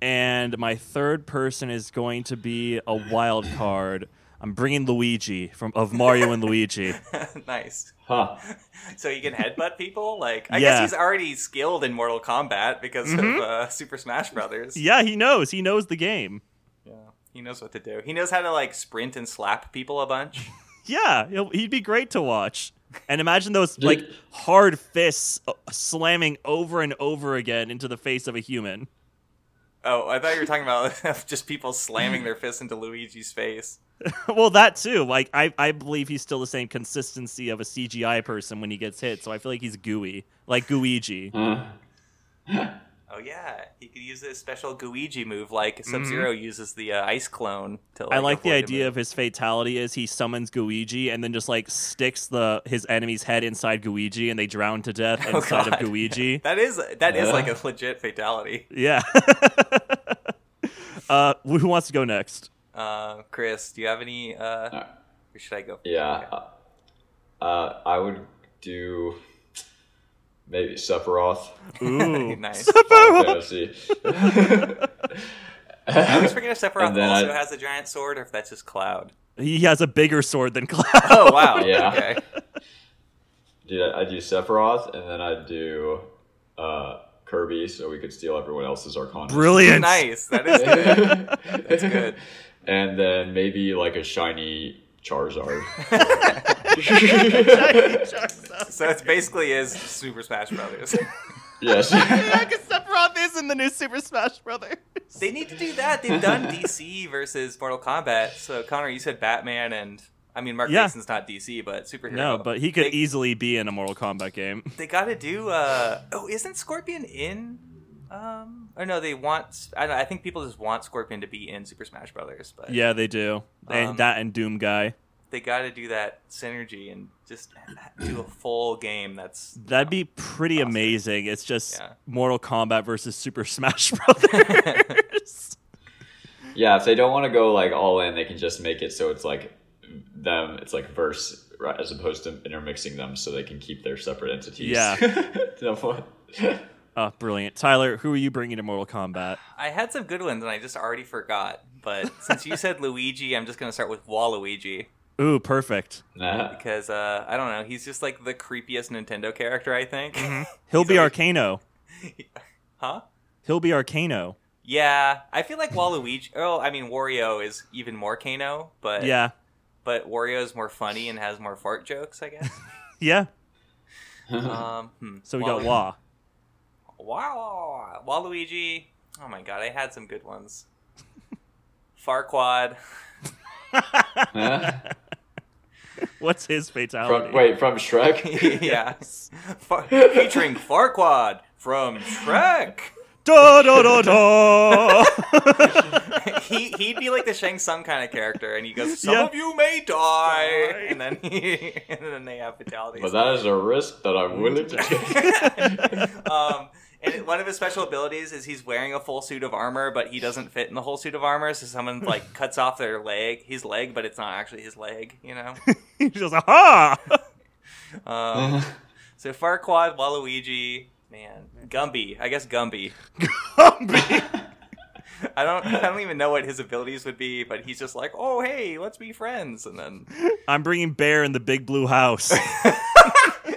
and my third person is going to be a wild card. I'm bringing Luigi from of Mario and Luigi. [laughs] nice. huh. [laughs] So he can headbutt people. Like I Yeah. guess he's already skilled in Mortal Kombat because of uh, Super Smash Brothers. Yeah, he knows. He knows the game. Yeah, he knows what to do. He knows how to like sprint and slap people a bunch. [laughs] Yeah, he'd be great to watch. And imagine those like hard fists uh, slamming over and over again into the face of a human. Oh, I thought you were talking about [laughs] just people slamming their fists into Luigi's face. [laughs] well, that too. Like I, I believe he's still the same consistency of a CGI person when he gets hit. So I feel like he's gooey, like Gooigi. [laughs] Oh yeah, he could use his special Gooigi move, like Sub Zero uses the uh, ice clone. To like, Mm-hmm. I like the idea move. of his fatality is he summons Gooigi and then just like sticks the his enemy's head inside Gooigi and they drown to death [laughs] Oh, inside of God. Gooigi. [laughs] That is that is Yeah. like a [laughs] legit fatality. Yeah. uh, who wants to go next? Uh, Chris, do you have any? Uh, or should I go? Yeah. Uh, I would do maybe Sephiroth. Ooh, [laughs] nice. Final Fantasy. [laughs] I always forget if Sephiroth [laughs] And also I- has a giant sword, or if that's just Cloud. he has a bigger sword than Cloud. Oh wow. Yeah. Okay. Dude, I do Sephiroth, and then I do uh, Kirby, so we could steal everyone else's Arcana. Brilliant. Nice. That is good. That's good. and then maybe like a shiny Charizard. So it [laughs] basically is Super Smash Brothers. [laughs] yes. yeah, because Sephiroth is in the new Super Smash Brothers. they need to do that. They've done DC versus Mortal Kombat. So Connor, you said Batman, and I mean Mark Yeah. Mason's not DC, but superhero. No, but he could They, easily be in a Mortal Kombat game. they got to do. Uh, oh, isn't Scorpion in Um, or no, they want. I, don't, I think people just want Scorpion to be in Super Smash Brothers, but Yeah, they do. And Um, that and Doom Guy. They got to do that synergy and just do a full game. That's That'd be um, pretty Awesome. amazing. It's just Yeah. Mortal Kombat versus Super Smash [laughs] Brothers. Yeah, if they don't want to go like all in, they can just make it so it's like them. It's like verse right, as opposed to intermixing them, so they can keep their separate entities. Yeah. [laughs] That's what- oh, brilliant. Tyler, who are you bringing to Mortal Kombat? I had some good ones and I just already forgot. But since you said Luigi, I'm just gonna start with Waluigi Ooh, perfect. Nah. because uh, I don't know. He's just like the creepiest Nintendo character. I think. [laughs] He'll be always- Arcano. [laughs] Huh? He'll be Arcano. Yeah, I feel like Waluigi. [laughs] Oh, I mean Wario is even more Kano, but Yeah. but Wario is more funny and has more fart jokes. I guess. Yeah. um, hmm. So we got Walu- Wah. Wow, Waluigi. Oh my god, I had some good ones. Farquaad. Huh? What's his fatality? from, wait, from Shrek? [laughs] yes. Far- featuring Farquaad from Shrek. Da da da da. he he'd be like the Shang Tsung kind of character, and he goes, "Some Yeah. of you may die," and then he, [laughs] and then they have fatalities. But that is a risk that I'm willing to take. [laughs] um, and one of his special abilities is he's wearing a full suit of armor, but he doesn't fit in the whole suit of armor. So someone like [laughs] cuts off their leg, his leg, but it's not actually his leg. You know. [laughs] He's just aha. [laughs] Um, so Farquaad, Waluigi, man, Gumby. I guess Gumby. Gumby. I don't. I don't even know what his abilities would be, but he's just like, oh hey, let's be friends, and then I'm bringing Bear in the big blue house.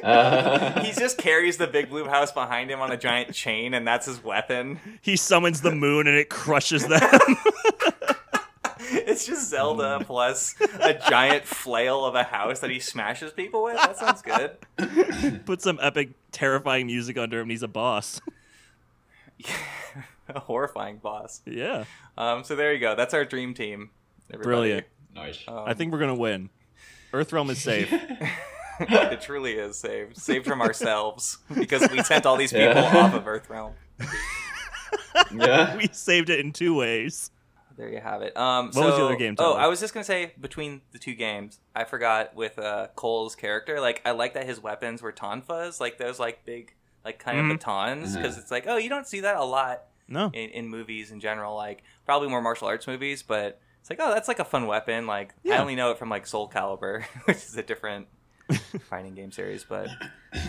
Uh, [laughs] he just carries the big blue house behind him on a giant chain, and that's his weapon. he summons the moon and it crushes them. It's just Zelda plus a giant flail of a house that he smashes people with. That sounds good. [laughs] Put some epic, terrifying music under him. and He's a boss. [laughs] a horrifying boss. yeah. Um, so there you go. That's our dream team. everybody. Brilliant. nice. Um, I think we're gonna win. Earthrealm is safe. [laughs] it truly is saved, saved from ourselves because we sent all these people Yeah. off of Earthrealm. [laughs] yeah. we saved it in two ways. There you have it. Um, What was the other game, Oh, Tyler? I was just gonna say between the two games, I forgot with uh, Cole's character. Like, I like that his weapons were tonfas, like those like big, like kind Mhm. of batons, because it's like, oh, you don't see that a lot No. in, in movies in general. Like, probably more martial arts movies, but it's like, oh, that's like a fun weapon. Like, I only know it from like Soul Calibur, [laughs] which is a different fighting game series. But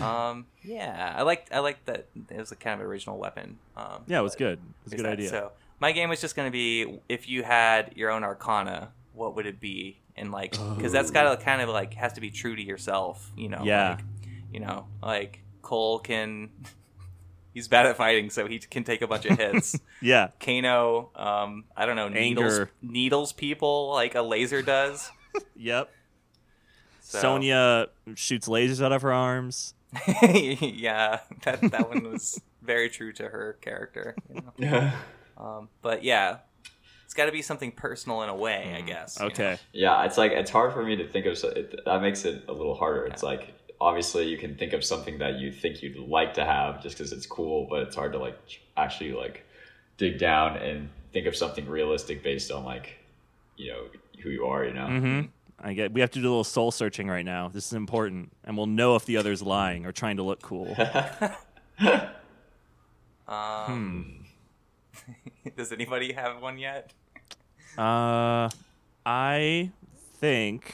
um, yeah, I liked I liked that it was a kind of original weapon. Um, Yeah, it was good. It was a good that- idea. So my game was just going to be if you had your own Arcana, what would it be? And like, because that's got to kind of like has to be true to yourself, you know? Yeah. Like, you know, like Cole can. [laughs] He's bad at fighting, so he can take a bunch of hits. [laughs] Yeah. Kano, um, I don't know, needles, Anger. needles people like a laser does. [laughs] Yep. So- Sonya shoots lasers out of her arms. [laughs] yeah, that that one was [laughs] very true to her character. You know? Yeah. um, but yeah, it's got to be something personal in a way, I guess. you know? Okay. Yeah, it's like it's hard for me to think of. so- It, that makes it a little harder. It's like obviously you can think of something that you think you'd like to have just because it's cool, but it's hard to like actually like dig down and think of something realistic based on like you know who you are. You know. Mm-hmm. I get. We have to do a little soul searching right now. This is important, and we'll know if the other's lying or trying to look cool. [laughs] Um, [laughs] Does anybody have one yet? Uh, I think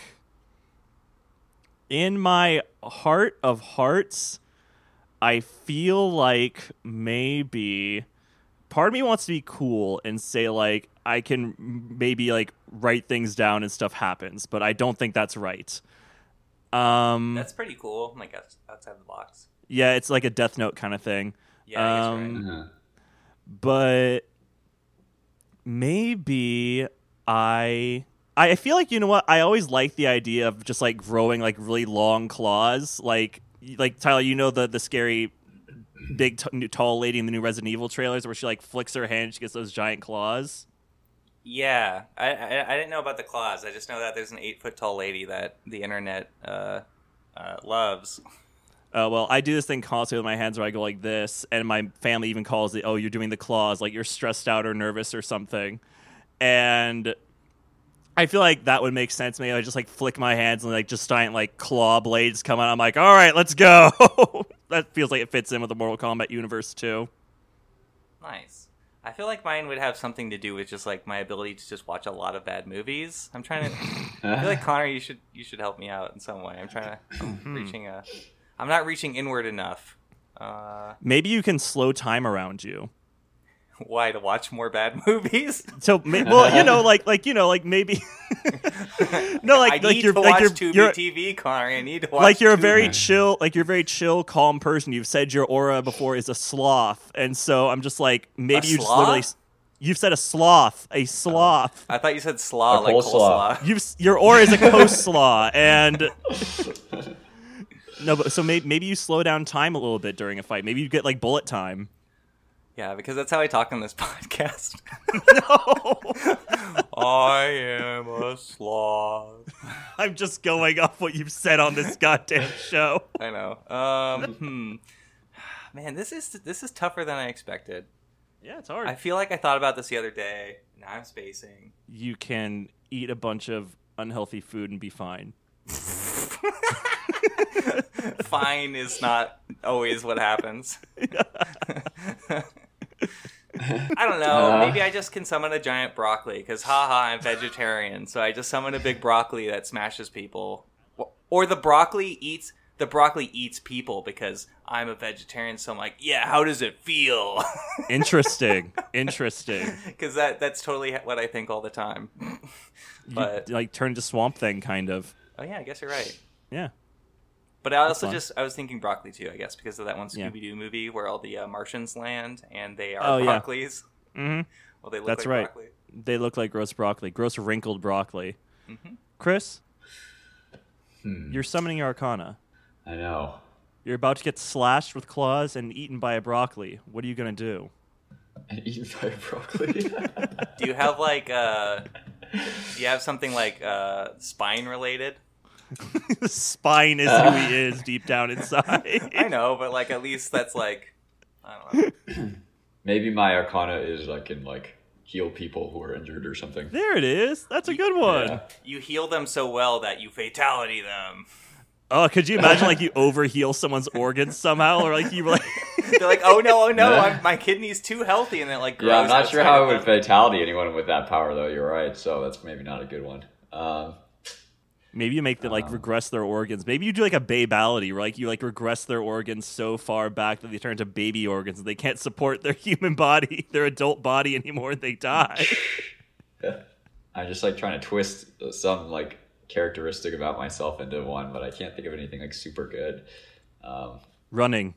in my heart of hearts, I feel like maybe part of me wants to be cool and say like I can maybe like write things down and stuff happens, but I don't think that's right. Um, That's pretty cool. Like outside the box. yeah, it's like a Death Note kind of thing. Yeah, I guess you're Um, right. Uh-huh. but maybe I I feel like you know what I always like the idea of just like growing like really long claws like like Tyler you know the the scary big t- tall lady in the new Resident Evil trailers where she like flicks her hand and she gets those giant claws Yeah, I, I I didn't know about the claws. I just know that there's an eight foot tall lady that the internet uh, uh, loves. Uh, well, I do this thing constantly with my hands where I go like this, and my family even calls it, "Oh, you're doing the claws, like you're stressed out or nervous or something." And I feel like that would make sense. Maybe I just like flick my hands and like just giant like claw blades come out. I'm like, all right, let's go. [laughs] that feels like it fits in with the Mortal Kombat universe too. Nice. I feel like mine would have something to do with just like my ability to just watch a lot of bad movies. I'm trying to. I feel like [laughs] Connor, you should you should help me out in some way. I'm trying to I'm reaching a. I'm not reaching inward enough. Uh, Maybe you can slow time around you. [laughs] why to watch more bad [laughs] movies? So, well, you know, like, like you know, like maybe, [laughs] no, like, I like need you're, to like watch you're, Tubi you're, TV, Connor. I need to watch. like you're a very Tubi. chill, like you're a very chill, calm person. You've said your aura before is a sloth, and so I'm just like, maybe A you just literally, you've said a sloth, a sloth. I thought you said slaw, A like coleslaw. coleslaw. You've your aura is a coleslaw, and no, but so maybe maybe you slow down time a little bit during a fight. Maybe you get like bullet time. Yeah, because that's how I talk on this [laughs] podcast. [laughs] no, I am a sloth. [laughs] I'm just going off what you've said on this goddamn show. I know. Um, hmm. [sighs] Man, this is this is tougher than I expected. Yeah, it's hard. I feel like I thought about this the other day. Now I'm spacing. you can eat a bunch of unhealthy food and be fine. Fine is not always what happens. I don't know. Uh. Maybe I just can summon a giant broccoli because, haha, I'm vegetarian. So I just summon a big broccoli that smashes people, or the broccoli eats the broccoli eats people because I'm a vegetarian. So I'm like, yeah, how does it feel? [laughs] Interesting. Interesting. Because that that's totally what I think all the time. But you, like turn to Swamp Thing, kind of. oh yeah, I guess you're right. Yeah. But I also just I was thinking broccoli too. I guess because of that one Scooby Doo movie where all the uh, Martians land and they are Oh, yeah. broccolis. hmm [laughs] Well, they look That's like right. broccoli. They look like gross broccoli, gross wrinkled broccoli. Mm-hmm. Chris, Hmm, you're summoning your Arcana. I know. You're about to get slashed with claws and eaten by a broccoli. What are you gonna do? And eaten by a broccoli. [laughs] Do you have like uh, do you have something like uh, spine related? [laughs] Spine is who he is deep down inside. [laughs] I know, but like at least that's like I don't know. [clears throat] Maybe my arcana is I can like heal people who are injured or something. There it is. That's a good one. Yeah. You heal them so well that you fatality them. Oh, could you imagine like you [laughs] overheal someone's organs somehow, or like you like They're like, oh no, oh no, Yeah. I'm, my kidney's too healthy, and it like grows Yeah, I'm not sure how of it would fatality anyone with that power though. You're right, so that's maybe not a good one. Um, maybe you make them like regress their organs. Maybe you do like a babality, where like you like regress their organs so far back that they turn into baby organs and they can't support their [laughs] human body, their adult body anymore, and they die. [laughs] I'm just like trying to twist some like characteristic about myself into one, but I can't think of anything like super good. Um, Running.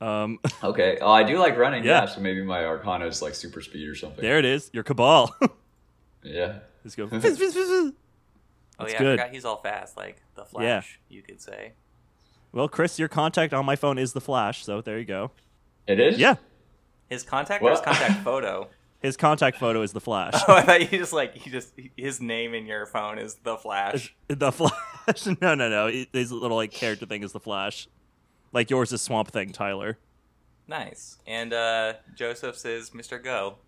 Um, [laughs] okay, oh, I do like running. Yeah. Yeah. so maybe my arcana is like super speed or something. there it is. Your Kabal. Yeah. Let's go. Oh That's yeah, good. I forgot he's all fast, like the Flash. You could say. Well, Chris, your contact on my phone is the Flash, so there you go. It is. Yeah, His contact or his contact [laughs] photo. his contact photo is the Flash. [laughs] Oh, I thought you just like you just his name in your phone is the Flash. [laughs] the Flash? No, no, no. His little like character thing is the Flash. Like yours is Swamp Thing, Tyler. Nice. And uh Joseph's is Mr. Go.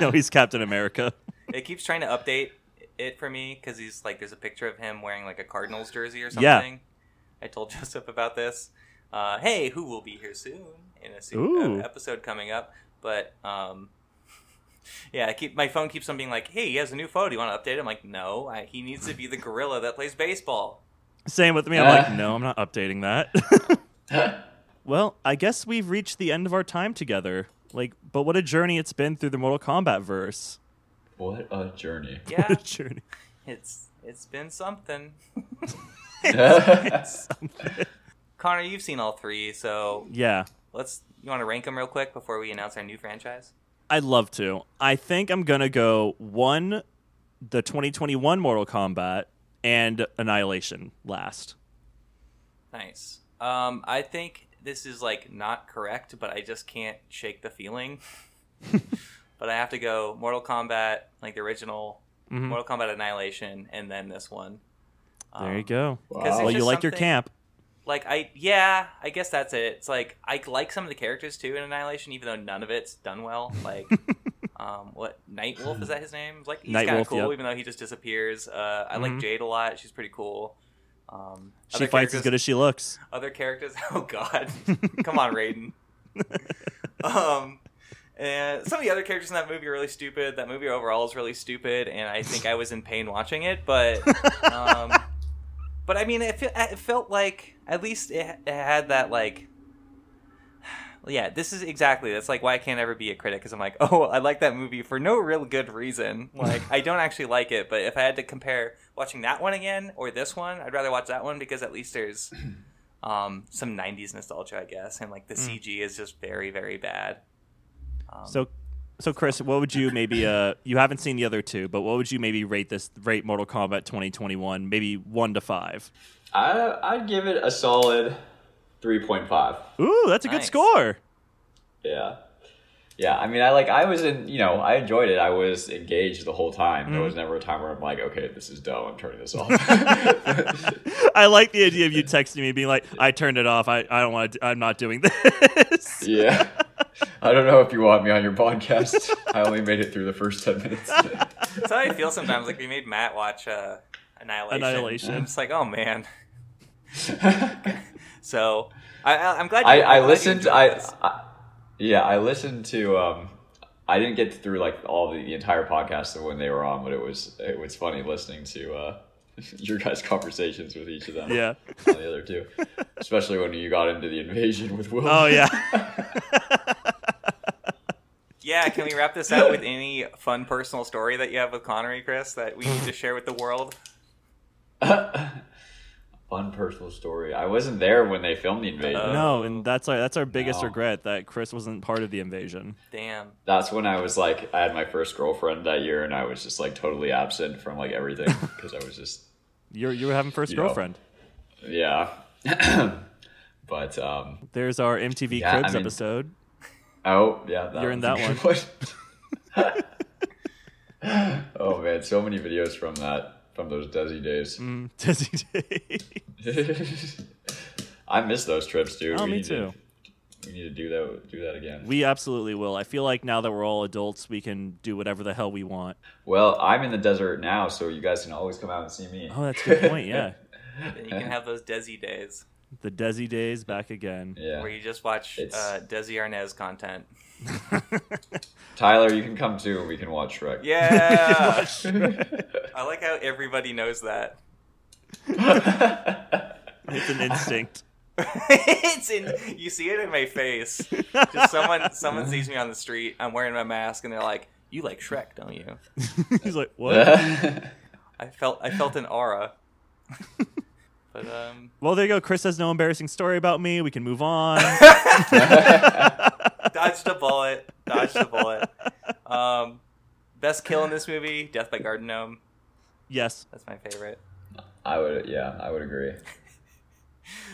no, he's Captain America. It keeps trying to update it for me because he's like there's a picture of him wearing like a Cardinals jersey or something. Yeah. something. I told [laughs] Joseph about this. Uh, hey, who will be here soon in a soon, uh, episode coming up? But um, [laughs] yeah, I keep my phone keeps on being like, "Hey, he has a new photo. Do you want to update?" it?" I'm like, "No, I, he needs to be the gorilla that plays baseball." Same with me. I'm like, no, I'm not updating that. [laughs] well, I guess we've reached the end of our time together. Like, but what a journey it's been through the Mortal Kombat verse. What a journey. Yeah, [laughs] What a journey. it's it's been [laughs] [laughs] something. Connor, you've seen all three, so Yeah, let's. You want to rank them real quick before we announce our new franchise? I'd love to. I think I'm gonna go one, the 2021 Mortal Kombat, and Annihilation last. Nice. Um, I think this is like not correct, but I just can't shake the feeling. But I have to go Mortal Kombat, like the original Mhm. Mortal Kombat Annihilation, and then this one. There you Um, go. Wow. Well, you like your camp. like I yeah, I guess that's it. It's like I like some of the characters too in Annihilation, even though none of it's done well. Like [laughs] um, what Nightwolf is that his name? Like he's kind of cool, yep. even though he just disappears. Uh, I like Mhm. Jade a lot. She's pretty cool. Um, She fights as good as she looks. other characters. [laughs] Oh God, [laughs] come on, Raiden. um, and some of the other characters in that movie are really stupid. That movie overall is really stupid, and I think I was in pain watching it. But, um, [laughs] but I mean, it, fe- it felt like at least it, it had that like. Yeah, this is exactly. That's like why I can't ever be a critic because I'm like, [laughs] oh, I like that movie for no real good reason. Like, I don't actually like it, but if I had to compare watching that one again or this one, I'd rather watch that one because at least there's um, some '90s nostalgia, I guess, and like the CG is just very, very bad. Um, So, so Chris, what would you maybe? [laughs] Uh, you haven't seen the other two, but what would you maybe rate this? Rate Mortal Kombat 2021, maybe one to five. I I'd give it a solid three point five. Ooh, that's a good score. Yeah. Yeah, I mean, I like, I was in, you know, I enjoyed it. I was engaged the whole time. There was never a time where I'm like, okay, this is dumb. I'm turning this off. [laughs] I like the idea of you [laughs] texting me, being like, "I turned it off. I, I don't want to. I'm not doing this." yeah. I don't know if you want me on your podcast. I only made it through the first 10 minutes. that's how I feel sometimes. Like we made Matt watch uh, Annihilation. Annihilation. I'm just like, oh man. [laughs] so I, I, I'm glad. You, I, I'm I glad you listened. enjoyed I. I yeah, I listened to. Um, I didn't get through like all the, the entire podcast of when they were on, but it was it was funny listening to uh, [laughs] your guys' conversations with each of them. Yeah. on the other two, especially when you got into the invasion with Will. Oh yeah. [laughs] Yeah, can we wrap this out with any fun personal story that you have with Konnery, Chris, that we need to share with the world? [laughs] Fun personal story. I wasn't there when they filmed the invasion. Uh, no, and that's our that's our biggest No. regret that Chris wasn't part of the invasion. Damn. That's when I was like, I had my first girlfriend that year, and I was just like totally absent from like everything because I was just You're you were having first You know. girlfriend. yeah. [coughs] but um, There's our MTV Yeah, I Cribs mean- episode. oh yeah, that You're in that good one. [laughs] oh man, so many videos from that from those Desi days. Mm, [laughs] Dizzy Day. [laughs] I miss those trips, dude. Oh, we me too. To, we need to do that. Do that again. we absolutely will. I feel like now that we're all adults, we can do whatever the hell we want. Well, I'm in the desert now, so you guys can always come out and see me. Oh, that's a good point. Yeah, Then [laughs] you can have those Desi days the Desi days back again. yeah. where you just watch uh, Desi Arnaz content. [laughs] Tyler, you can come too, and we can watch Shrek. Yeah. [laughs] I like how everybody knows that. It's an instinct. [laughs] it's in you see it in my face. Just someone someone sees me on the street, I'm wearing my mask and they're like, "You like Shrek, don't you?" [laughs] He's like, what? [laughs] I felt I felt an aura. but um well, there you go. Chris has no embarrassing story about me. We can move on. dodged a bullet. Dodged a bullet. Um best kill in this movie, Death by Garden Gnome. yes. That's my favorite. I would, yeah, I would agree.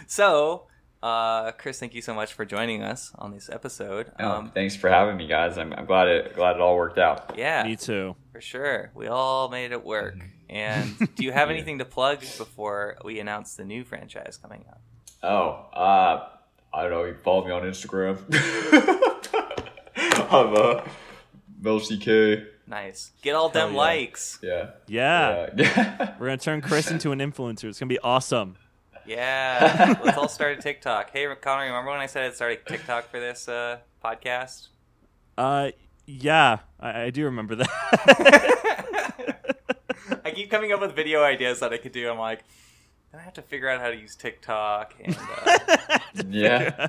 So, uh, Chris, thank you so much for joining us on this episode. Oh, Um, thanks for having me, guys. I'm, I'm glad it glad it all worked out. yeah, Me too. for sure. We all made it work. Mm-hmm. And [laughs] do you have anything to plug before we announce the new franchise coming out? Oh, uh, I don't know. You follow me on Instagram. [laughs] I'm uh, Mel CK. Nice. Get all them yeah. likes. Yeah. Yeah. Yeah. [laughs] We're gonna turn Chris into an influencer. It's gonna be awesome. Yeah. Let's all start a TikTok. Hey, Connor, remember when I said I'd start a TikTok for this uh, podcast? Uh, yeah, I, I do remember that. [laughs] I keep coming up with video ideas that I could do. I'm like, then I have to figure out how to use TikTok, and uh, [laughs] yeah.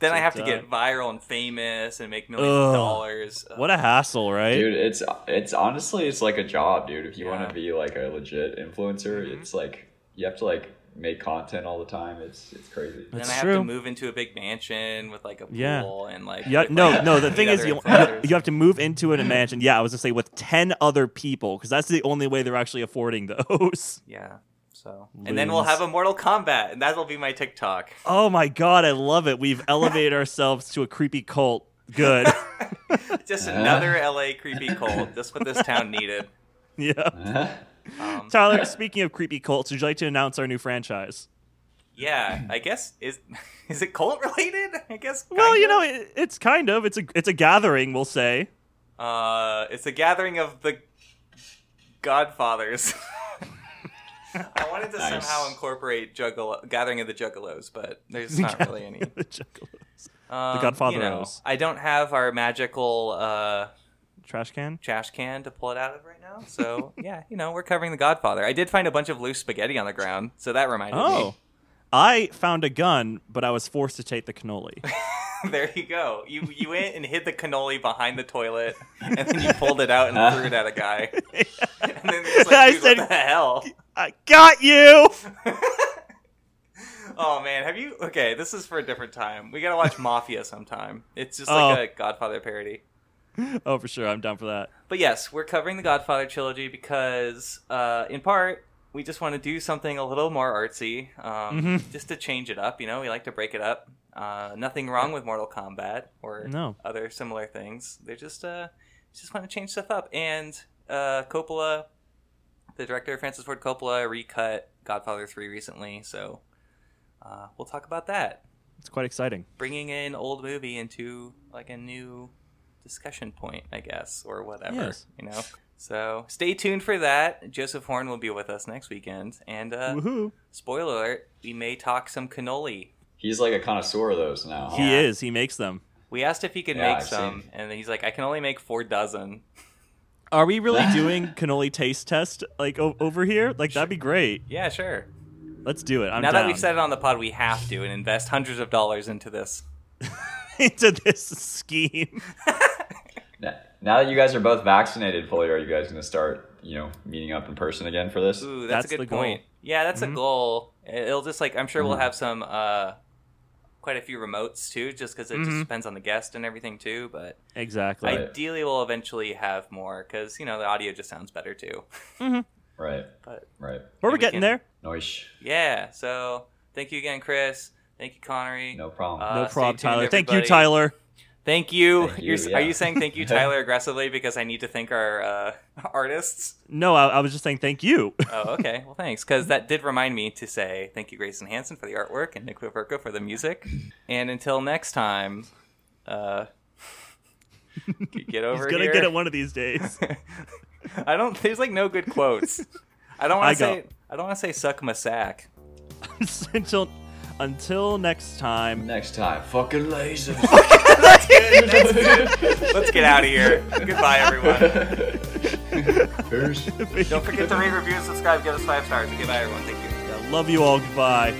then I have to get viral and famous and make millions Ugh. of dollars. What a hassle, right? Dude, it's it's honestly it's like a job, dude. If you want to be like a legit influencer, Mhm. it's like you have to like make content all the time. It's it's crazy. then That's I have true. to move into a big mansion with like a pool Yeah. and like Yeah, no, like, no. [laughs] The thing is, you, [laughs] you have to move into it and mansion. Yeah, I was gonna say with ten other people because that's the only way they're actually affording those. [laughs] yeah. So and then we'll have a Mortal Kombat, and that'll be my TikTok. Oh my god, I love it. We've elevated ourselves to a creepy cult. Good. just another LA creepy cult. Just what this town needed. yeah. Um, Tyler, speaking of creepy cults, would you like to announce our new franchise? yeah, I guess is [laughs] is it cult related? I guess. Well, you of. know, it, it's kind of it's a it's a gathering, we'll say. uh, it's a gathering of the Godfathers. [laughs] I wanted to Nice. somehow incorporate Juggalo, gathering of the Juggalos, but there's [laughs] not really any. the Juggalos. Um, Godfatheros. You know, I don't have our magical uh, Trash can. trash can to pull it out of right now. So [laughs] yeah, you know, we're covering the Godfather. I did find a bunch of loose spaghetti on the ground, so that reminded Oh, me. Oh, I found a gun, but I was forced to take the cannoli. [laughs] there you go. You you went and hid the cannoli behind the toilet, and then you pulled it out and threw it at a guy. [laughs] and then it's I like, dude, said- what the hell? I got you. Oh man, have you? Okay, this is for a different time. We gotta watch Mafia sometime. It's just Oh. like a Godfather parody. [laughs] Oh, for sure, I'm down for that. But yes, we're covering the Godfather trilogy because, uh, in part, we just want to do something a little more artsy, um, Mhm. just to change it up. You know, we like to break it up. Uh, nothing wrong with Mortal Kombat or No. other similar things. They just uh, just want to change stuff up. And uh, Coppola, the director Francis Ford Coppola, recut Godfather three recently, so uh, we'll talk about that. It's quite exciting. Bringing an old movie into like a new discussion point, I guess, or whatever. Yes. You know. So stay tuned for that. Joseph Horn will be with us next weekend, and uh, Woohoo! spoiler alert: we may talk some cannoli. He's like a connoisseur of those now. He Yeah. is. He makes them. We asked if he could Yeah, make I've some, seen. and he's like, "I can only make four dozen." Are we really [laughs] doing cannoli taste test like o- over here? Like that'd be great. Yeah, sure. Let's do it. I'm now down. that we've said it on the pod, we have to and invest hundreds of dollars into this. [laughs] into this scheme. [laughs] Now, now that you guys are both vaccinated fully, are you guys going to start, you know, meeting up in person again for this? Ooh, that's, That's a the good goal. point. Yeah, that's Mhm. a goal. It'll just like I'm sure we'll Mhm. have some uh quite a few remotes too, just because it just Mhm. depends on the guest and everything too. But Exactly. Ideally, we'll eventually have more because you know the audio just sounds better too. [laughs] Right, But right. Well, we we're getting can- there. Noish. yeah, so thank you again, Chris. Thank you, Konnery. No problem. Uh, No stay problem, tuned, Tyler. Thank you. Tyler. Thank you. Thank You're, you, yeah. Are you saying thank you, [laughs] Tyler, aggressively because I need to thank our uh, [laughs] artists? No, I, I was just saying thank you. [laughs] Oh, okay. Well, thanks. Because that did remind me to say thank you, Grayson Hanson, for the artwork and Nick Viverka for the music. And until next time, uh, get over He's gonna here. get it one of these days. I don't. There's like no good quotes. I don't want to got- say. I don't want to say suck my sack. until until next time. Next time, fucking lasers. [laughs] Let's get out of here. Goodbye, everyone. Peace. Don't forget to rate, review, and subscribe. Give us five stars. Goodbye, everyone. Thank you. Love you all. Goodbye.